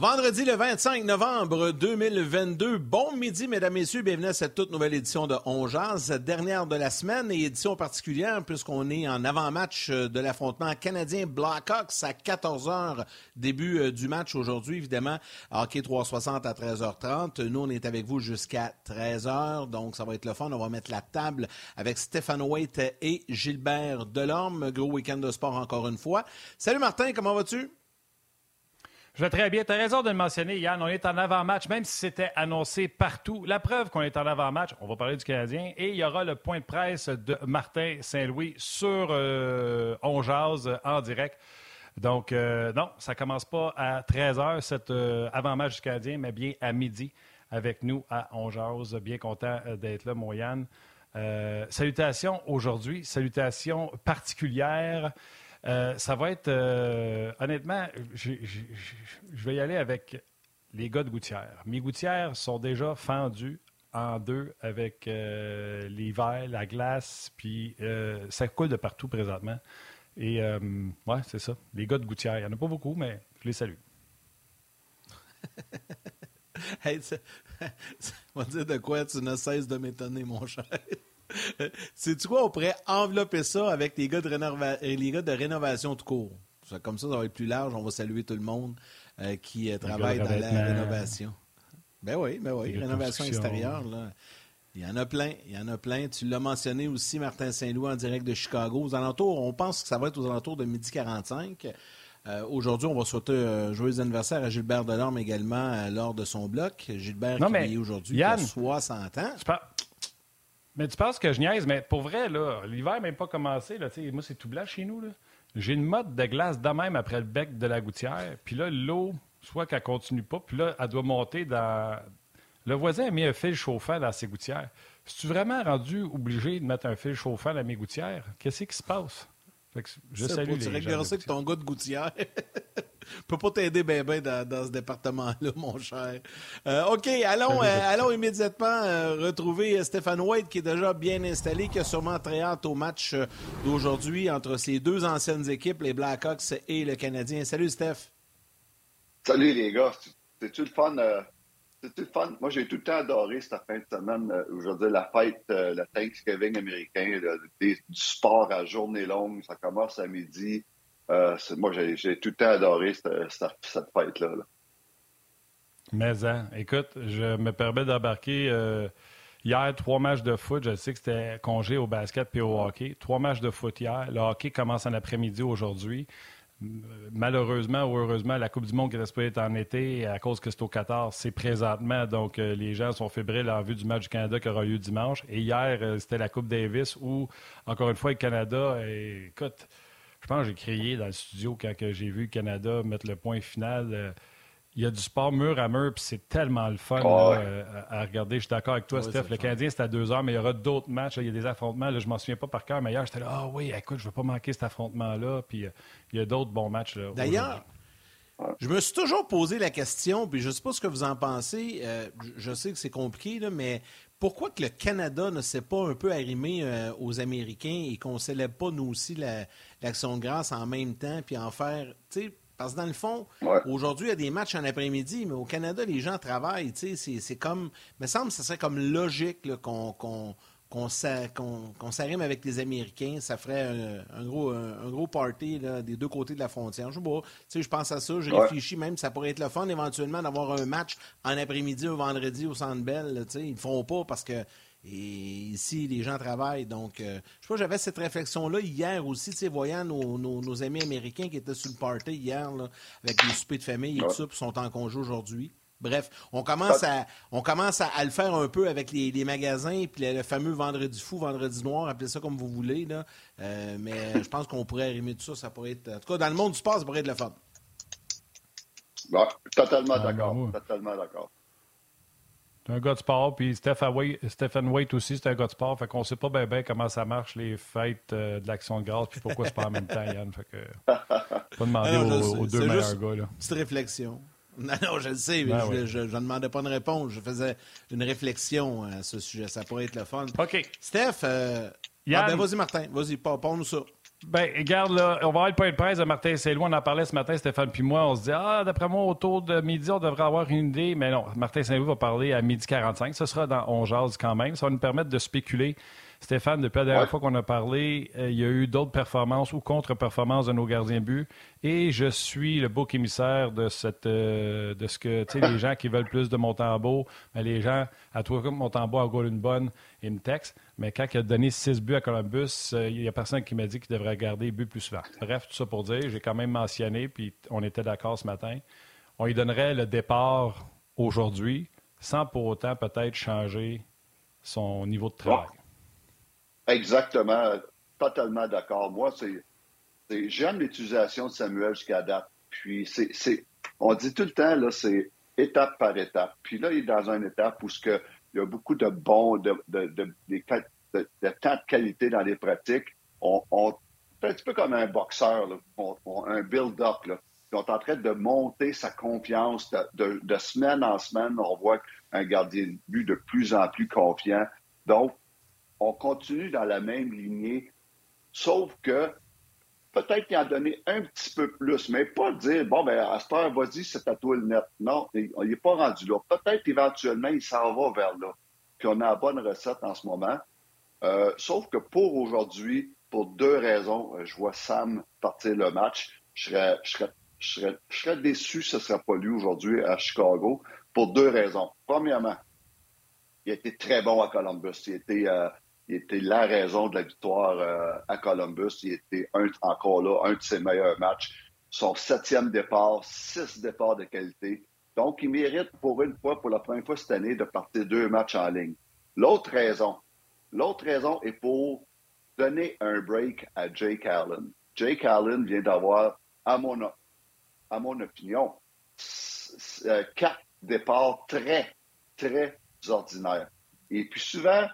Vendredi le 25 novembre 2022. Bon midi, mesdames, messieurs. Bienvenue à cette toute nouvelle édition de On dernière de la semaine et édition particulière puisqu'on est en avant-match de l'affrontement canadien Blackhawks à 14h. Début euh, du match aujourd'hui, évidemment. Hockey 360 à 13h30. Nous, on est avec vous jusqu'à 13h. Donc, ça va être le fun. On va mettre la table avec Stéphane Waite et Gilbert Delorme. Gros week-end de sport encore une fois. Salut Martin, comment vas-tu? Je vais très bien. Tu as raison de le mentionner, Yann. On est en avant-match, même si c'était annoncé partout. La preuve qu'on est en avant-match, on va parler du Canadien, et il y aura le point de presse de Martin Saint-Louis sur euh, en direct. Donc, euh, non, ça commence pas à 13h, cet euh, avant-match du Canadien, mais bien à midi avec nous à On Bien content euh, d'être là, mon Yann. salutations aujourd'hui, salutations particulières. Euh, ça va être, euh, honnêtement, je vais y aller avec les gars de Gouttière. Mes gouttières sont déjà fendues en deux avec euh, verres, la glace, puis ça coule de partout présentement. Et ouais, c'est ça. Les gars de Gouttière, il n'y en a pas beaucoup, mais je les salue. hey, on va dire de quoi? Tu ne cesses de m'étonner, mon cher. C'est-tu quoi? On pourrait envelopper ça avec les gars de, euh, les gars de rénovation tout court. Comme ça, ça va être plus large. On va saluer tout le monde euh, qui euh, travaille dans la rénovation. Ben oui, ben oui. Rénovation extérieure, là. Il y en a plein, il y en a plein. Tu l'as mentionné aussi, Martin Saint-Louis, en direct de Chicago. Aux alentours, on pense que ça va être aux alentours de midi 45. Aujourd'hui, on va souhaiter un joyeux anniversaire à Gilbert Delorme également lors de son bloc. Gilbert qui est aujourd'hui a 60 ans. Mais tu penses que je niaise, mais pour vrai, là, l'hiver n'a même pas commencé. Là, moi, c'est tout blanc chez nous. J'ai une mode de glace de même après le bec de la gouttière. Puis là, l'eau, soit qu'elle continue pas, puis là, elle doit monter dans. Le voisin a mis un fil chauffant dans ses gouttières. Es-tu vraiment rendu obligé de mettre un fil chauffant dans mes gouttières? Qu'est-ce qui se passe? Je salue les gens. Tu que ton gars de gouttière. Je peux pas t'aider bien ben dans, ce département-là, mon cher. Euh, OK, allons, euh, allons immédiatement euh, retrouver Stéphane White, qui est déjà bien installé, qui a sûrement très hâte au match d'aujourd'hui entre ces deux anciennes équipes, les Blackhawks et le Canadien. Salut, Steph. Salut, les gars. C'est-tu le fun? Le fun? Moi, j'ai tout le temps adoré cette fin de semaine, aujourd'hui, la fête, le Thanksgiving américain, du sport à journée longue. Ça commence à midi. Euh, moi, j'ai tout le temps adoré cette, fête-là. Mais, hein, écoute, je me permets d'embarquer euh, hier trois matchs de foot. Je sais que c'était congé au basket et au hockey. Trois matchs de foot hier. Le hockey commence en après-midi aujourd'hui. Malheureusement ou heureusement, la Coupe du Monde qui était supposée être en été, à cause que c'est au Qatar, c'est présentement. Donc, euh, les gens sont fébriles en vue du match du Canada qui aura lieu dimanche. Et hier, c'était la Coupe Davis où, encore une fois, le Canada, écoute, je pense que j'ai crié dans le studio quand j'ai vu le Canada mettre le point final. Euh, il y a du sport mur à mur, puis c'est tellement le fun ah euh, à, regarder. Je suis d'accord avec toi, Steph. Le Canadien, c'est à deux heures, mais il y aura d'autres matchs. il y a des affrontements. Là, je m'en souviens pas par cœur, mais hier, j'étais là, ah oui, écoute, je ne veux pas manquer cet affrontement-là. Puis euh, il y a d'autres bons matchs. D'ailleurs, je me suis toujours posé la question, puis je ne sais pas ce que vous en pensez. je sais que c'est compliqué, là, mais pourquoi que le Canada ne s'est pas un peu arrimé aux Américains et qu'on ne célèbre pas, nous aussi, la, l'action de grâce en même temps, puis en faire. Parce que dans le fond, aujourd'hui, il y a des matchs en après-midi, mais au Canada, les gens travaillent. C'est comme. Il me semble que ce serait comme logique qu'on qu'on s'arrime avec les Américains, ça ferait un, gros, un, gros party des deux côtés de la frontière. Je, sais je pense à ça, je réfléchis même, ça pourrait être le fun éventuellement d'avoir un match en après-midi ou vendredi au Centre Bell. Ils ne le feront pas parce que et ici, les gens travaillent. Donc, euh, je sais pas, j'avais cette réflexion-là hier aussi, tu sais, voyant nos, amis américains qui étaient sur le party hier, avec les soupers de famille et tout ça, puis sont en congé aujourd'hui. Bref, on commence à on commence à, le faire un peu avec les, magasins puis le, fameux vendredi fou, vendredi noir, appelez ça comme vous voulez là. Euh, mais je pense qu'on pourrait arrimer tout ça, ça pourrait être. En tout cas, dans le monde du sport, ça pourrait être le fun. totalement ah, d'accord. Totalement d'accord. C'est un gars de sport, puis Stephen Waite aussi, c'est un gars de sport. Fait qu'on sait pas bien ben comment ça marche, les fêtes euh, de l'action de grâce, puis pourquoi c'est pas en même temps, Yann. Fait que, pas demander aux, deux meilleurs gars. Là. Petite réflexion. Non, non, je le sais, mais ben je ne demandais pas de réponse. Je faisais une réflexion à ce sujet. Ça pourrait être le fun. OK. Steph, euh... ah, ben, vas-y, Martin. Vas-y, parle-nous ça. Ben, regarde, là, on va avoir le point de presse de Martin Saint-Louis. On en parlait ce matin, Stéphane puis moi. On se dit, ah, d'après moi, autour de midi, on devrait avoir une idée. Mais non, Martin Saint-Louis va parler à midi 45. Ce sera dans On Jazz quand même. Ça va nous permettre de spéculer. Stéphane, depuis la dernière fois qu'on a parlé, euh, il y a eu d'autres performances ou contre-performances de nos gardiens de but. Et je suis le beau émissaire de, cette, euh, de ce que, tu sais, les gens qui veulent plus de Montembeau, mais les gens, à toi, comme Montembeau, à une bonne, ils me textent. Mais quand il a donné six buts à Columbus, euh, il n'y a personne qui m'a dit qu'il devrait garder but plus souvent. Bref, tout ça pour dire, j'ai quand même mentionné, puis on était d'accord ce matin, on lui donnerait le départ aujourd'hui, sans pour autant peut-être changer son niveau de travail. Exactement, totalement d'accord. Moi, c'est, j'aime l'utilisation de Samuel jusqu'à date. Puis c'est, on dit tout le temps là, c'est étape par étape. Puis là, il est dans une étape où ce que il y a beaucoup de bons, de, de, de, temps de qualité dans les pratiques. On, un petit peu comme un boxeur, un build-up. On est en train de monter sa confiance de, semaine en semaine. On voit un gardien de but de plus en plus confiant. Donc, on continue dans la même lignée, sauf que peut-être qu'il en donné un petit peu plus, mais pas dire, bon, ben, à vas-y, c'est à toi le net. Non, il n'est pas rendu là. Peut-être éventuellement, il s'en va vers là. Puis on a la bonne recette en ce moment. Euh, sauf que pour aujourd'hui, pour deux raisons, euh, je vois Sam partir le match. Je serais, je serais, je serais, je serais déçu ce ne serait pas lui aujourd'hui à Chicago pour deux raisons. Premièrement, il a été très bon à Columbus. Il était, euh, il était la raison de la victoire euh, à Columbus. Il était encore là, un de ses meilleurs matchs. Son septième départ, six départs de qualité. Donc, il mérite pour une fois, pour la première fois cette année, de partir deux matchs en ligne. L'autre raison, l'autre raison est pour donner un break à Jake Allen. Jake Allen vient d'avoir, à mon, opinion, euh, quatre départs très, très ordinaires. Et puis souvent,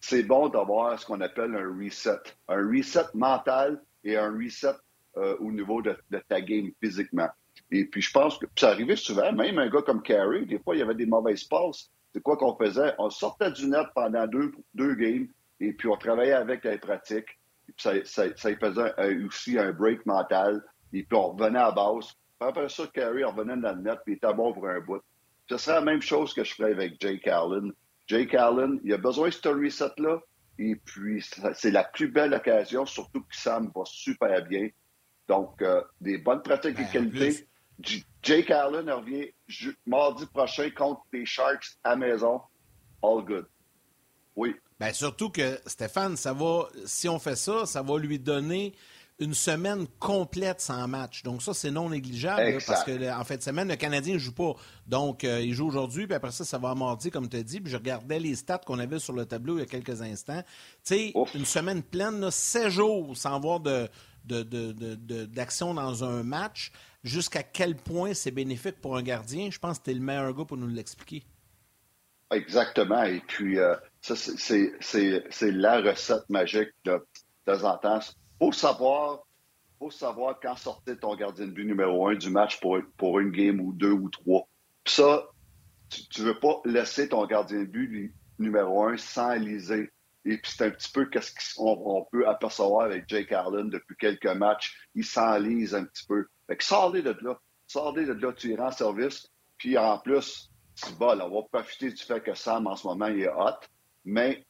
c'est bon d'avoir ce qu'on appelle un reset. Un reset mental et un reset euh, au niveau de, ta game physiquement. Et puis, je pense que ça arrivait souvent, même un gars comme Carey, des fois, il y avait des mauvaises passes. C'est quoi qu'on faisait? On sortait du net pendant deux, deux games et puis on travaillait avec les pratiques. Et puis ça, faisait aussi un break mental. Et puis on revenait à base. après ça, Carey revenait dans le net puis il était bon pour un bout. Ce serait la même chose que je ferais avec Jake Allen. Jake Allen, il a besoin de ce reset-là. Et puis, c'est la plus belle occasion, surtout que Sam va super bien. Donc, euh, des bonnes pratiques de ben, qualité. Jake Allen revient mardi prochain contre les Sharks à maison. All good. Oui. Ben, surtout que, Stéphane, ça va, si on fait ça, ça va lui donner une semaine complète sans match. Donc ça, c'est non négligeable parce que en fait, semaine, le Canadien ne joue pas. Donc, euh, il joue aujourd'hui, puis après ça, ça va à mardi, comme tu as dit. Puis je regardais les stats qu'on avait sur le tableau il y a quelques instants. Tu sais, une semaine pleine, là, 16 jours sans avoir de, d'action dans un match, jusqu'à quel point c'est bénéfique pour un gardien, je pense que tu es le meilleur gars pour nous l'expliquer. Exactement. Et puis, euh, ça, c'est la recette magique de, de temps en temps faut savoir, faut savoir quand sortir ton gardien de but numéro un du match pour, pour une game ou deux ou trois. ça, tu, ne veux pas laisser ton gardien de but numéro un s'enliser. Et puis c'est un petit peu qu'est-ce qu'on peut apercevoir avec Jake Allen depuis quelques matchs. Il s'enlise un petit peu. Fait que sors-les de là. Sors-les de là, tu iras en service. Puis en plus, tu vas, on va profiter du fait que Sam en ce moment il est hot. Mais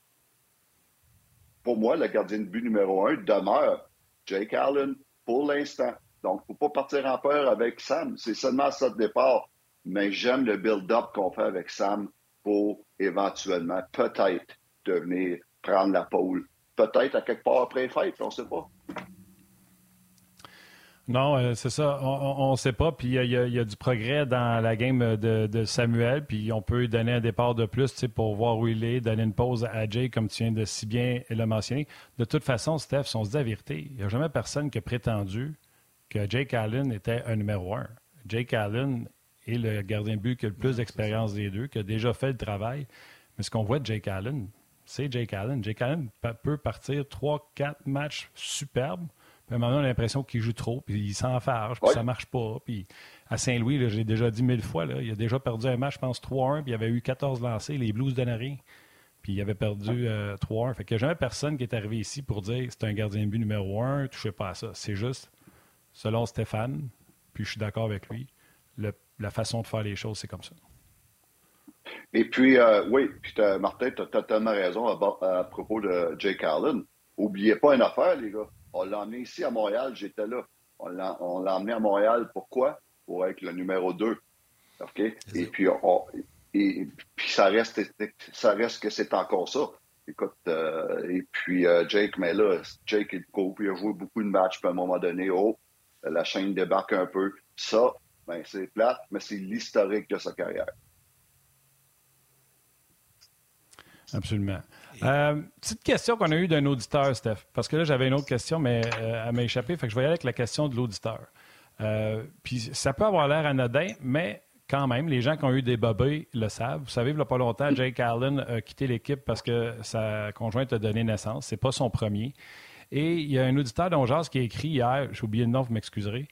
pour moi, le gardien de but numéro un demeure Jake Allen pour l'instant. Donc, il ne faut pas partir en peur avec Sam. C'est seulement ça de départ. Mais j'aime le build-up qu'on fait avec Sam pour éventuellement, peut-être, devenir prendre la pole. Peut-être à quelque part après fête, on ne sait pas. Non, euh, c'est ça. On ne sait pas. Puis il y, a du progrès dans la game de, Samuel. Puis on peut donner un départ de plus pour voir où il est, donner une pause à Jay, comme tu viens de si bien le mentionner. De toute façon, Steph, si on se dit la vérité, il n'y a jamais personne qui a prétendu que Jake Allen était un numéro un. Jake Allen est le gardien de but qui a le plus d'expérience des deux, qui a déjà fait le travail. Mais ce qu'on voit de Jake Allen, c'est Jake Allen. Jake Allen peut partir trois, quatre matchs superbes à un moment on a l'impression qu'il joue trop, puis il s'enfarge, puis ça marche pas. Puis à Saint-Louis, j'ai déjà dit mille fois, là, il a déjà perdu un match, je pense 3-1, puis il avait eu 14 lancés, les Blues de rien. puis il avait perdu 3-1. Fait qu'il n'y a jamais personne qui est arrivé ici pour dire c'est un gardien de but numéro 1, touchez pas à ça. C'est juste, selon Stéphane, puis je suis d'accord avec lui, la façon de faire les choses, c'est comme ça. Et puis, oui, puis Martin, tu as totalement raison à, propos de Jake Allen. Oubliez pas une affaire, les gars. On l'a emmené ici à Montréal, j'étais là. On l'a emmené à Montréal, pourquoi? Pour être le numéro 2. OK? Et puis, et, puis ça reste, ça reste que c'est encore ça. Écoute, euh, et puis euh, Jake, mais là, Jake, il, il a joué beaucoup de matchs, puis à un moment donné, oh, la chaîne débarque un peu. Ça, ben, c'est plate, mais c'est l'historique de sa carrière. Absolument. Euh, petite question qu'on a eue d'un auditeur, Steph, parce que là, j'avais une autre question, mais elle m'a échappé, fait que je vais y aller avec la question de l'auditeur. puis ça peut avoir l'air anodin, mais quand même, les gens qui ont eu des bobés le savent. Vous savez, il n'y a pas longtemps, Jake Allen a quitté l'équipe parce que sa conjointe a donné naissance. C'est pas son premier. Et il y a un auditeur d'Ongeas qui a écrit hier, j'ai oublié le nom, vous m'excuserez.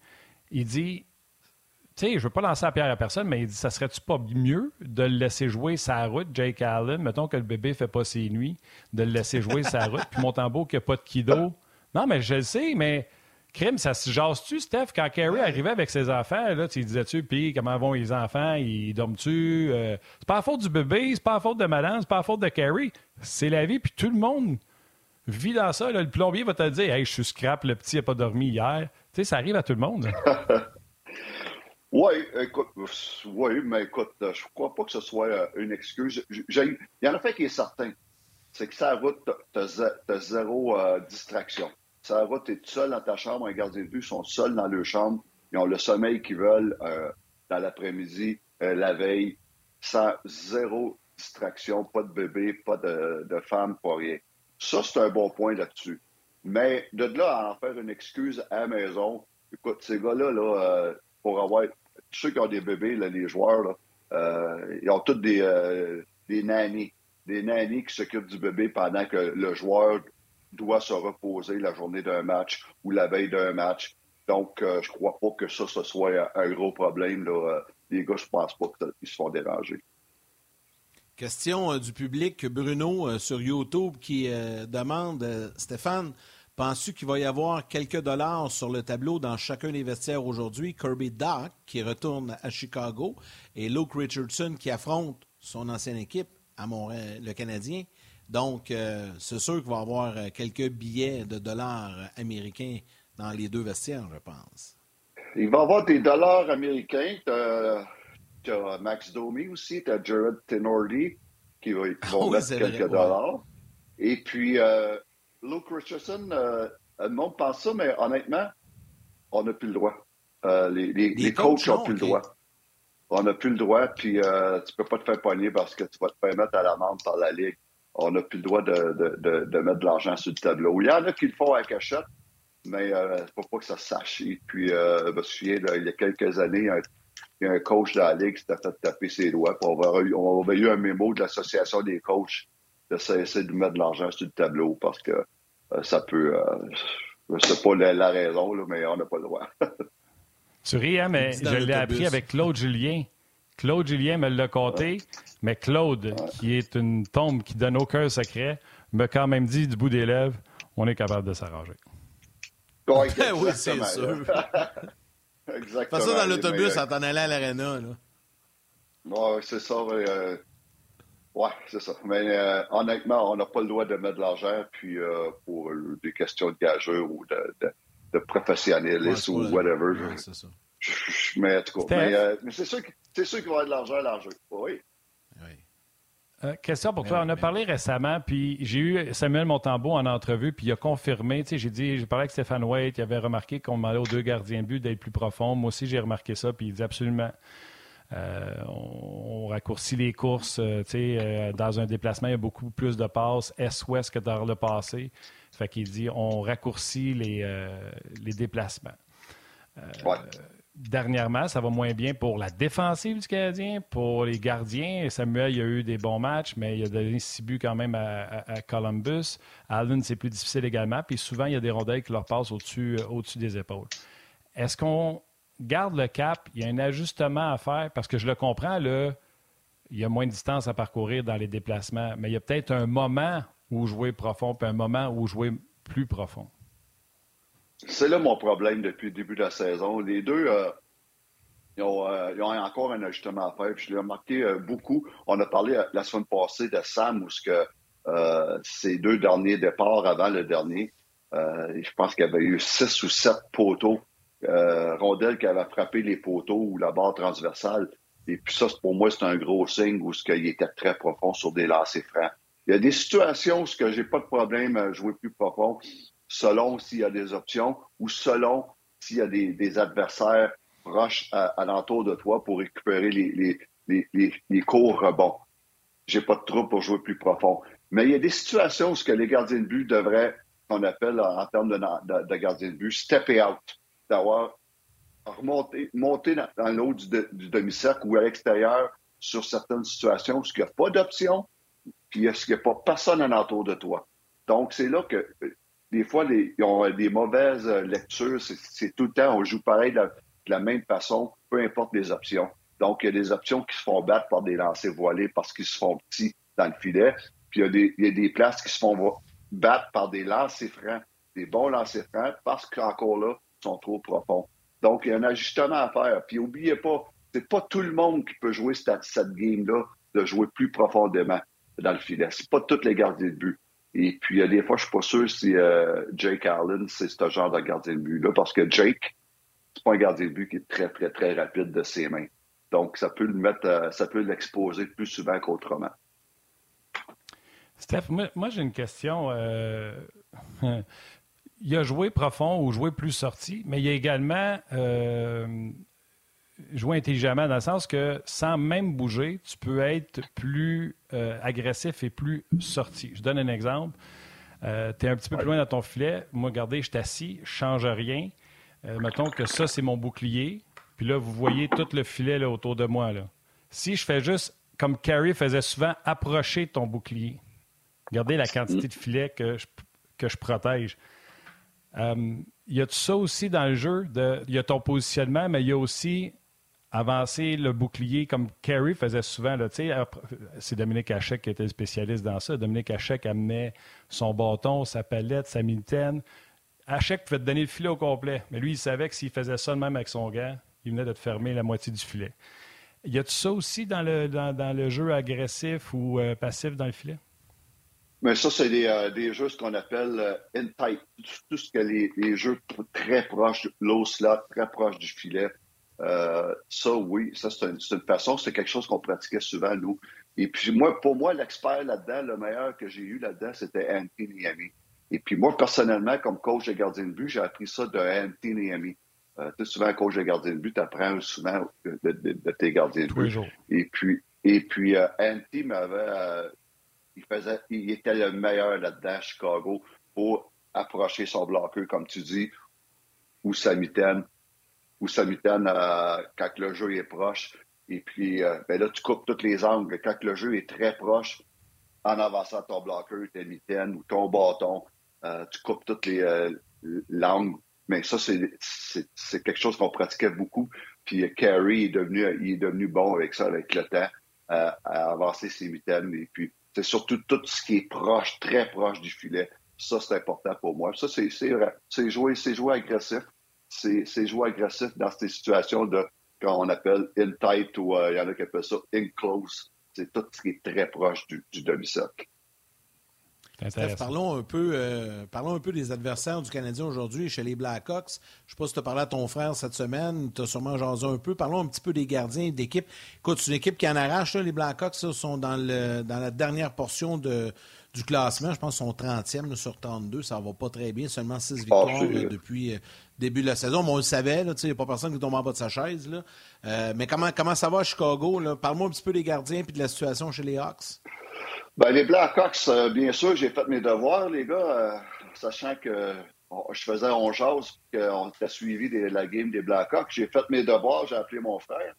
Il dit tu sais, je ne veux pas lancer la pierre à personne, mais il dit ça serait-tu pas mieux de le laisser jouer sa route, Jake Allen, mettons que le bébé ne fait pas ses nuits, de le laisser jouer sa route, puis Montembeau qui n'a pas de kido. Non, mais je le sais, mais Crime, ça se jase-tu, Steph? Quand Carrie arrivait avec ses enfants, là, tu disais-tu, puis comment vont les enfants? Ils dorment-tu? Euh, c'est pas la faute du bébé, c'est pas la faute de madame, c'est pas la faute de Carrie. C'est la vie, puis tout le monde vit dans ça. Le plombier va te dire, hey, je suis scrap, le petit n'a pas dormi hier. Tu sais, ça arrive à tout le monde. oui, écoute, oui, mais écoute, je crois pas que ce soit euh, une excuse. Il y en a fait qui est certain. C'est que ça route, tu as, zéro euh, distraction. Ça va, tu es seul dans ta chambre, un gardien de but sont seuls dans leur chambre, ils ont le sommeil qu'ils veulent euh, dans l'après-midi, euh, la veille, sans zéro distraction, pas de bébé, pas de, femme, pas rien. Ça, c'est un bon point là-dessus. Mais de là à en faire une excuse à la maison, écoute, ces gars-là, là, euh, pour avoir. Tous ceux qui ont des bébés, les joueurs, là, ils ont tous des, des nannies. Des nannies qui s'occupent du bébé pendant que le joueur doit se reposer la journée d'un match ou la veille d'un match. Donc, euh, je crois pas que ça, ce soit un gros problème. Euh, les gars, je pense pas qu'ils se font déranger. Question euh, du public, Bruno, sur YouTube, qui demande, Stéphane, penses-tu qu'il va y avoir quelques dollars sur le tableau dans chacun des vestiaires aujourd'hui? Kirby Dock, qui retourne à Chicago, et Luke Richardson, qui affronte son ancienne équipe, à Montréal, le Canadien. Donc, euh, c'est sûr qu'il va y avoir euh, quelques billets de dollars américains dans les deux vestiaires, je pense. Il va y avoir des dollars américains. Tu as, Max Domi aussi, tu as Jared Tenordi qui va, vont mettre quelques dollars. Et puis, euh, Luke Richardson, le monde pense ça, mais honnêtement, on n'a plus le droit. les, coachs n'ont plus le droit. On n'a plus le droit, puis tu ne peux pas te faire pogner parce que tu vas te faire mettre à l'amende par la Ligue on n'a plus le droit de, mettre de l'argent sur le tableau. Il y en a qui le font à cachette, mais euh, faut pas que ça se sache. Et puis, euh, je me souviens, il y a quelques années, il y a un coach de la Ligue qui s'était fait taper ses doigts. on, avait, eu un mémo de l'Association des coachs de cesser de mettre de l'argent sur le tableau parce que euh, ça peut... je sais pas la, raison, mais on n'a pas le droit. tu ris, hein, mais je l'ai appris avec Claude Julien. Claude Julien me l'a compté, mais Claude, qui est une tombe qui donne aucun secret, m'a quand même dit du bout des lèvres on est capable de s'arranger. oui, c'est sûr. Exactement. Fais ça dans l'autobus en t'en allant à l'aréna. Oui, c'est ça. Euh, oui, c'est ça. Mais euh, honnêtement, on n'a pas le droit de mettre de l'argent puis euh, pour des questions de gageur ou de, de, professionnalisme ou whatever. c'est ça. mais en tout cas, mais, mais c'est sûr que c'est sûr qu'il va y avoir de l'argent à l'enjeu. Oui. Euh, question pour toi. On a parlé récemment, puis j'ai eu Samuel Montembeau en entrevue, puis il a confirmé. Tu sais, j'ai dit, j'ai parlé avec Stéphane Waite, il avait remarqué qu'on demandait aux deux gardiens de but d'être plus profonds. Moi aussi, j'ai remarqué ça, puis il dit absolument. Euh, on, raccourcit les courses. Euh, sais, dans un déplacement, il y a beaucoup plus de passes est-ouest que dans le passé. Fait qu'il dit, on raccourcit les, les déplacements. Ouais dernièrement, ça va moins bien pour la défensive du Canadien, pour les gardiens. Samuel, il a eu des bons matchs, mais il a donné six buts quand même à, Columbus. Allen, c'est plus difficile également. Puis souvent, il y a des rondelles qui leur passent au-dessus euh, au des épaules. Est-ce qu'on garde le cap? Il y a un ajustement à faire parce que je le comprends, il y a moins de distance à parcourir dans les déplacements, mais il y a peut-être un moment où jouer profond, puis un moment où jouer plus profond. C'est là mon problème depuis le début de la saison. Les deux, euh, ils, ont, euh, ils, ont, encore un ajustement à faire. je l'ai remarqué euh, beaucoup. On a parlé la semaine passée de Sam, où ses deux derniers départs avant le dernier, je pense qu'il y avait eu six ou sept poteaux, rondelles qui avaient frappé les poteaux ou la barre transversale. Et puis ça, pour moi, c'est un gros signe où ce était très profond sur des lancers francs. Il y a des situations où ce que j'ai pas de problème à jouer plus profond, selon s'il y a des options ou selon s'il y a des, adversaires proches à, l'entour de toi pour récupérer les, les, les, les courts rebonds. J'ai pas de trouble pour jouer plus profond. Mais il y a des situations où que les gardiens de but devraient, qu'on appelle en termes de, de, de gardiens de but, stepper out, d'avoir remonter, monter dans, l'eau du, demi-cercle ou à l'extérieur sur certaines situations où il n'y a pas d'option, puis il n'y a, pas personne alentour de toi. Donc, c'est là que euh, des fois, ils ont des mauvaises lectures. C'est tout le temps, on joue pareil de, la même façon, peu importe les options. Donc, il y a des options qui se font battre par des lancers voilés parce qu'ils se font petits dans le filet. Puis il y a des, il y a des places qui se font battre par des lancers francs, des bons lancers francs, parce qu'encore là, trop profonds. Donc, il y a un ajustement à faire. Puis, n'oubliez pas, c'est pas tout le monde qui peut jouer cette, game-là, de jouer plus profondément dans le filet. C'est pas tous les gardiens de but. Et puis, des fois, je suis pas sûr si euh, Jake Allen, c'est ce genre de gardien de but-là, parce que Jake, c'est pas un gardien de but qui est très, très, très rapide de ses mains. Donc, ça peut le mettre, euh, ça peut l'exposer plus souvent qu'autrement. Steph, moi, j'ai une question. Euh, il a joué profond ou joué plus sorti, mais il a également euh, joué intelligemment dans le sens que sans même bouger, tu peux être plus euh, agressif et plus sorti. Je donne un exemple. Euh, tu es un petit peu plus loin dans ton filet. Moi, regardez, je suis assis, je change rien. mettons que ça, c'est mon bouclier. Puis là, vous voyez tout le filet là, autour de moi. Là. Si je fais juste, comme Carrie faisait souvent, approcher ton bouclier, regardez la quantité de filets que que je protège. Euh, y a tout ça aussi dans le jeu. il y a ton positionnement, mais il y a aussi avancer le bouclier comme Kerry faisait souvent. c'est Dominique Hachek qui était spécialiste dans ça. Dominique Hachek amenait son bâton, sa palette, sa mitaine. Hachek pouvait te donner le filet au complet, mais lui, il savait que s'il faisait ça de même avec son gant, il venait de te fermer la moitié du filet. Y a tout ça aussi dans le, dans, le jeu agressif ou euh, passif dans le filet? Mais ça, c'est des, euh, des, jeux, ce qu'on appelle euh, in-tight. Tout ce que les, les, jeux très proches, low slot, très proches du filet. Euh, ça, oui, ça, c'est une, une, façon, c'est quelque chose qu'on pratiquait souvent, nous. Et puis, moi, pour moi, l'expert là-dedans, le meilleur que j'ai eu là-dedans, c'était Anthony Niami. Et puis, moi, personnellement, comme coach de gardien de but, j'ai appris ça de Anthony Niami. Euh, tu sais, souvent, coach de gardien de but, tu apprends souvent de, de, de, tes gardiens de but. Et puis, et puis euh, Anthony m'avait il, était le meilleur là-dedans Chicago pour approcher son bloqueur, comme tu dis, ou sa mitaine, ou sa mitaine euh, quand le jeu est proche. Et puis, euh, ben là, tu coupes tous les angles. Quand le jeu est très proche, en avançant ton bloqueur, ta mitaine ou ton bâton, euh, tu coupes toutes les l'angle. Mais ça, c'est quelque chose qu'on pratiquait beaucoup. Puis Carey est devenu, il est devenu bon avec ça, avec le temps, à avancer ses mitaines. Et puis, c'est surtout tout ce qui est proche, très proche du filet. Ça, c'est important pour moi. Ça, c'est C'est jouer, jouer agressif. C'est jouer agressif dans ces situations de qu'on appelle in tight ou euh, il y en a qui appellent ça in close. C'est tout ce qui est très proche du, du demi-cercle parlons un, peu, euh, parlons un peu des adversaires du Canadien aujourd'hui chez les Blackhawks. Je ne sais pas si tu as parlé à ton frère cette semaine, tu as sûrement jasé un peu. Parlons un petit peu des gardiens d'équipe. Écoute, c'est une équipe qui en arrache. les Blackhawks sont dans, le, dans la dernière portion de, du classement. Je pense qu'ils sont 30e sur 32. Ça va pas très bien. Seulement 6 victoires euh, depuis le euh, début de la saison. Mais on le savait. Il n'y a pas personne qui tombe en bas de sa chaise. mais comment, comment ça va à Chicago? Parle-moi un petit peu des gardiens et de la situation chez les Hawks. Ben, les Blackhawks, euh, bien sûr, j'ai fait mes devoirs, les gars, euh, sachant que je faisais on jase, qu'on a suivi la game des Blackhawks. J'ai fait mes devoirs, j'ai appelé mon frère.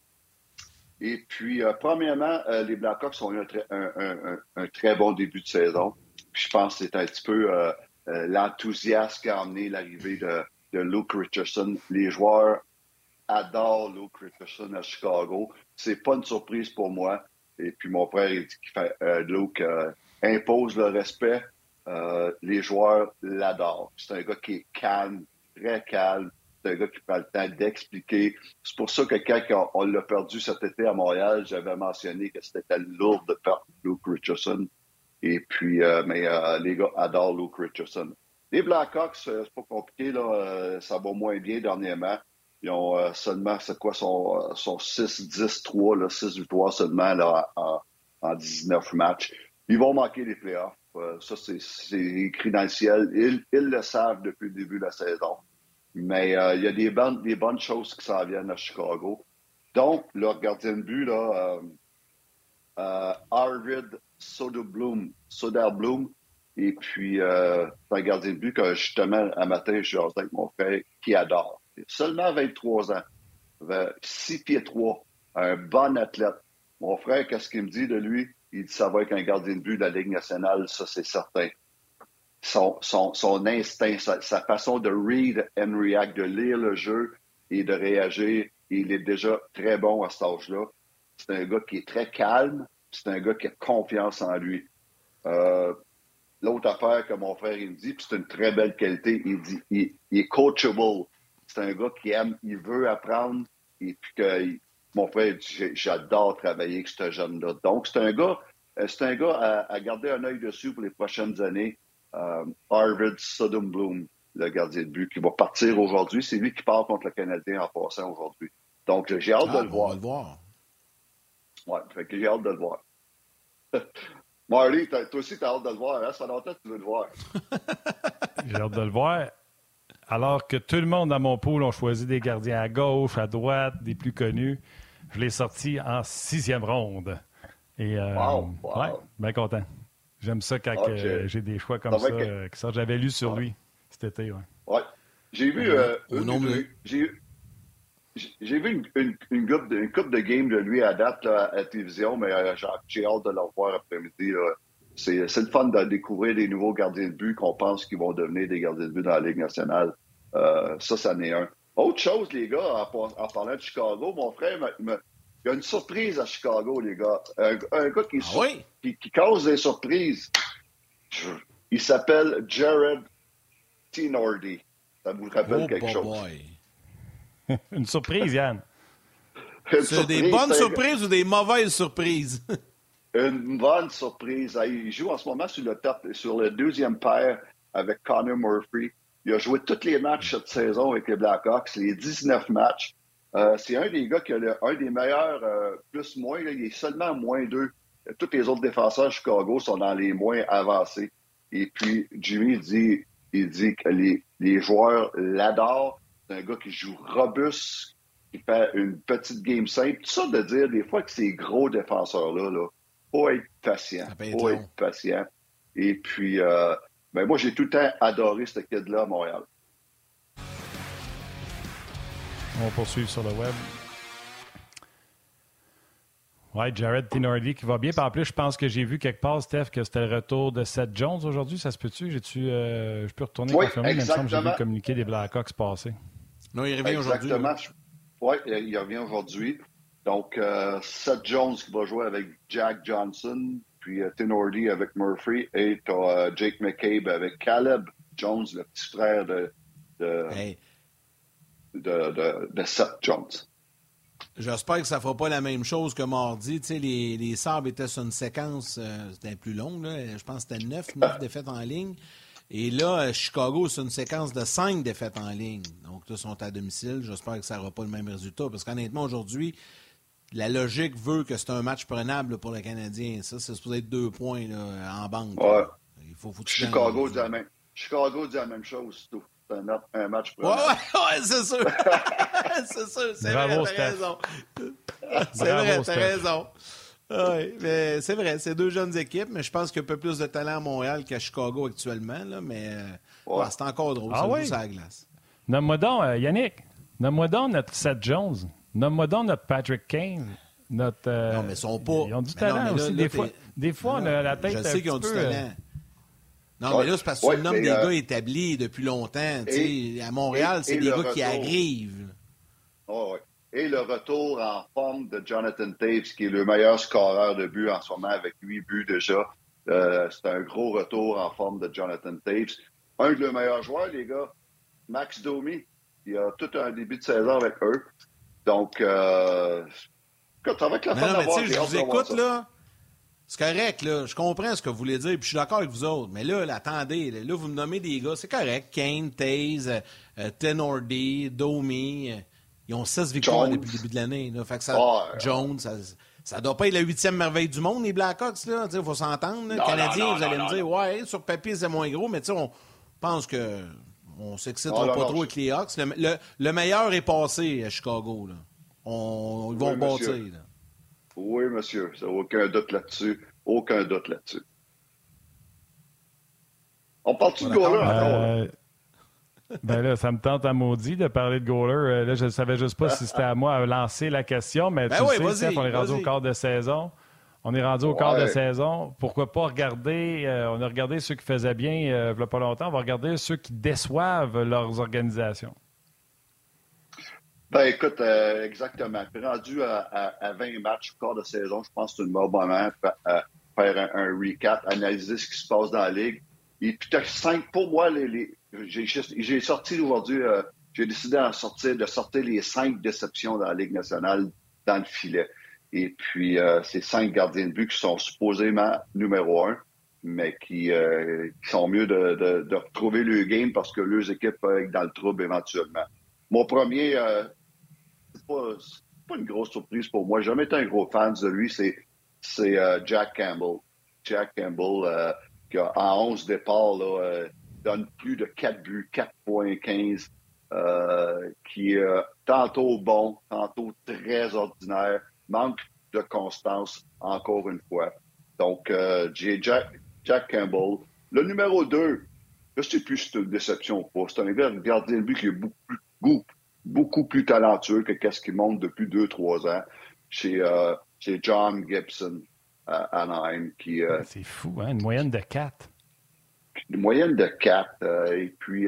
Et puis, euh, premièrement, les Blackhawks ont eu un, très bon début de saison. je pense que c'est un petit peu l'enthousiasme qui a amené l'arrivée de, de Luke Richardson. Les joueurs adorent Luke Richardson à Chicago. C'est pas une surprise pour moi. Et puis mon frère, il dit qu'il fait, euh, Luke euh, impose le respect. Euh, les joueurs l'adorent. C'est un gars qui est calme, très calme. C'est un gars qui prend le temps d'expliquer. C'est pour ça que quand on, l'a perdu cet été à Montréal, j'avais mentionné que c'était lourd de perdre Luke Richardson. Et puis, mais les gars adorent Luke Richardson. Les Blackhawks, c'est pas compliqué, ça va moins bien dernièrement. Ils ont euh, seulement, c'est quoi, son, son 6-10-3, 6 victoires seulement là, en, en, 19 matchs. Ils vont manquer les playoffs. Euh, ça, c'est écrit dans le ciel. Ils, ils, le savent depuis le début de la saison. Mais euh, il y a des bonnes, des bonnes choses qui s'en viennent à Chicago. Donc, leur gardien de but, là, Arvid Soderblom, Soderblom, et puis, euh, c'est un gardien de but que justement, un matin, je suis avec mon frère qui adore seulement 23 ans, 6 pieds 3, un bon athlète. Mon frère, qu'est-ce qu'il me dit de lui? Il dit ça va être un gardien de but de la Ligue nationale, ça c'est certain. Son, instinct, sa, façon de read and react, de lire le jeu et de réagir, il est déjà très bon à cet âge-là. C'est un gars qui est très calme, c'est un gars qui a confiance en lui. Euh, l'autre affaire que mon frère il me dit, c'est une très belle qualité, il dit il est coachable c'est un gars qui aime, il veut apprendre, et puis que mon frère dit j'adore travailler avec ce jeune-là. Donc, c'est un gars, euh, c'est un gars à, garder un œil dessus pour les prochaines années. Euh, Arvid Bloom, le gardien de but, qui va partir aujourd'hui. C'est lui qui part contre le Canadien en passant aujourd'hui. Donc, j'ai hâte de ah, le voir. le voir. Ouais, fait que j'ai hâte de le voir. Marley, toi aussi, tu as hâte de le voir. Hein? Ça fait longtemps que tu veux le voir. j'ai hâte de le voir alors que tout le monde dans mon pool ont choisi des gardiens à gauche, à droite, des plus connus, je l'ai sorti en sixième ronde. Et euh, wow, Ouais, bien content. J'aime ça quand j'ai des choix comme ça, euh, que... ça j'avais lu sur lui cet été. Ouais. ouais. J'ai vu, euh, j'ai j'ai vu une, une, coupe de, coupe de game de lui à date à la télévision, mais j'ai hâte de le voir après-midi. C'est le fun de découvrir des nouveaux gardiens de but qu'on pense qu'ils vont devenir des gardiens de but dans la Ligue nationale. Euh, ça, ça n'est un. Autre chose, les gars, en, parlant de Chicago, mon frère, il y a une surprise à Chicago, les gars. Un, gars qui, ah qui, cause des surprises. Il s'appelle Jared Tinordi. Ça vous rappelle oh, quelque chose? une surprise, Yann. C'est des bonnes surprises ou des mauvaises surprises? Une bonne surprise. Il joue en ce moment sur le, sur le deuxième paire avec Connor Murphy. Il a joué tous les matchs cette saison avec les Blackhawks, les 19 matchs. Euh, c'est un des gars qui a un des meilleurs euh, plus-moins. Il est seulement moins deux. Tous les autres défenseurs de Chicago sont dans les moins avancés. Et puis, Jimmy dit, il dit que les, les joueurs l'adorent. C'est un gars qui joue robuste, qui fait une petite game simple. Tout ça de dire des fois que ces gros défenseurs-là, là, faut être patient. Faut être patient. Et puis, euh, ben moi, j'ai tout le temps adoré ce kid-là à Montréal. On va poursuivre sur le web. Oui, Jared Tinordi qui va bien. Par en plus, je pense que j'ai vu quelque part, Steph, que c'était le retour de Seth Jones aujourd'hui. Ça se peut-tu? J'ai-tu, euh, je peux retourner oui, confirmer, même si j'ai vu communiquer des Blackhawks passer. Non, il revient aujourd'hui. Exactement. Oui, il revient aujourd'hui. Donc, euh, Seth Jones qui va jouer avec Jack Johnson, puis euh, Tinordi avec Murphy, et tu euh, Jake McCabe avec Caleb Jones, le petit frère de, de, de, Seth Jones. J'espère que ça ne fera pas la même chose que mardi. Tu sais, les, les Sabres étaient sur une séquence, c'était plus longue, je pense que c'était 9, 9 défaites en ligne. Et là, Chicago, c'est une séquence de 5 défaites en ligne. Donc, ils sont à domicile. J'espère que ça n'aura pas le même résultat. Parce qu'honnêtement, aujourd'hui, la logique veut que c'est un match prenable pour le Canadien. Ça, c'est supposé être deux points en banque. Ouais. Il faut, Chicago, dit la même, Chicago dit la même chose, tout. C'est un, match prenable. Ouais, ouais, c'est sûr. c'est sûr. C'est vrai, t'as raison. C'est vrai, t'as raison. Oui, mais c'est vrai, c'est deux jeunes équipes, mais je pense qu'il y a un peu plus de talent à Montréal qu'à Chicago actuellement. Là, mais euh, c'est encore drôle. Ah, oui? ça la glace. Nomme-moi donc, euh, Yannick. Nomme-moi donc notre Seth Jones. Nomme-moi donc notre Patrick Kane. Notre, euh, non, mais ils sont pas. Ils ont du talent aussi. des, fois, des fois, on a la tête. Je sais qu'ils ont du talent. Euh, non, mais là, c'est parce que tu nommes des euh, gars établis depuis longtemps. à Montréal, c'est des gars qui arrivent. Oh, et le retour en forme de Jonathan Taves, qui est le meilleur scoreur de but en ce moment avec huit buts déjà. Euh, c'est un gros retour en forme de Jonathan Taves. Un de leurs meilleurs joueurs, les gars, Max Domi, il a tout un début de saison avec eux. Donc, euh, écoute, avec la fin d'avoir... Je vous écoute, là. C'est correct, là. Je comprends ce que vous voulez dire, puis je suis d'accord avec vous autres. Mais là, attendez, là, vous me nommez des gars, c'est correct. Kane, Taze, euh, euh Tenordi, Domi. Euh, ils ont 16 victoires depuis le début de l'année. Fait que ça, Jones, ça, doit pas être la huitième merveille du monde, les Blackhawks. Il faut s'entendre. Canadiens, vous allez me dire, ouais, sur papier, c'est moins gros, mais tu sais, on pense que on s'excitera pas trop avec les Hawks. Le, meilleur est passé à Chicago. Là. On, ils vont oui, bâtir. Oui, monsieur. Aucun doute là-dessus. Aucun doute là-dessus. On parle-tu de Goaler euh, ben là, ça me tente à maudit de parler de Goaler. Euh, là, je ne savais juste pas si c'était à moi à lancer la question, mais ben tu sais, on est rendu au quart de saison. On est rendu au quart de saison. Pourquoi pas regarder, euh, on a regardé ceux qui faisaient bien il n'y a pas longtemps, on va regarder ceux qui déçoivent leurs organisations. Ben écoute, euh, exactement. rendu à, 20 matchs au quart de saison, je pense que c'est une bon moment pour euh, faire un, recap, analyser ce qui se passe dans la Ligue. Et puis, cinq, pour moi, les, j'ai sorti aujourd'hui, euh, j'ai décidé de sortir, de sortir les cinq déceptions dans la Ligue nationale dans le filet. Et puis, ces cinq gardiens de but qui sont supposément numéro un, mais qui, sont mieux de, de, retrouver le game parce que leurs équipes peuvent être dans le trouble éventuellement. Mon premier, pas, pas une grosse surprise pour moi. J'ai jamais été un gros fan de lui. C'est, c'est euh, Jack Campbell. Jack Campbell, euh, qui a, en 11 départs, là, euh, donne plus de 4 buts, 4.15, qui est tantôt bon, tantôt très ordinaire, manque de constance, encore une fois. Donc, j'ai Jack, Jack Campbell. Le numéro 2, je ne sais plus si c'est une déception ou pas. C'est un gardien de but qui est beaucoup, beaucoup plus talentueux que qu'est-ce qui monte depuis deux, trois ans chez, euh, chez John Gibson à Anaheim. Euh, C'est fou, hein? Une moyenne de quatre. Une moyenne de quatre. Euh, et puis,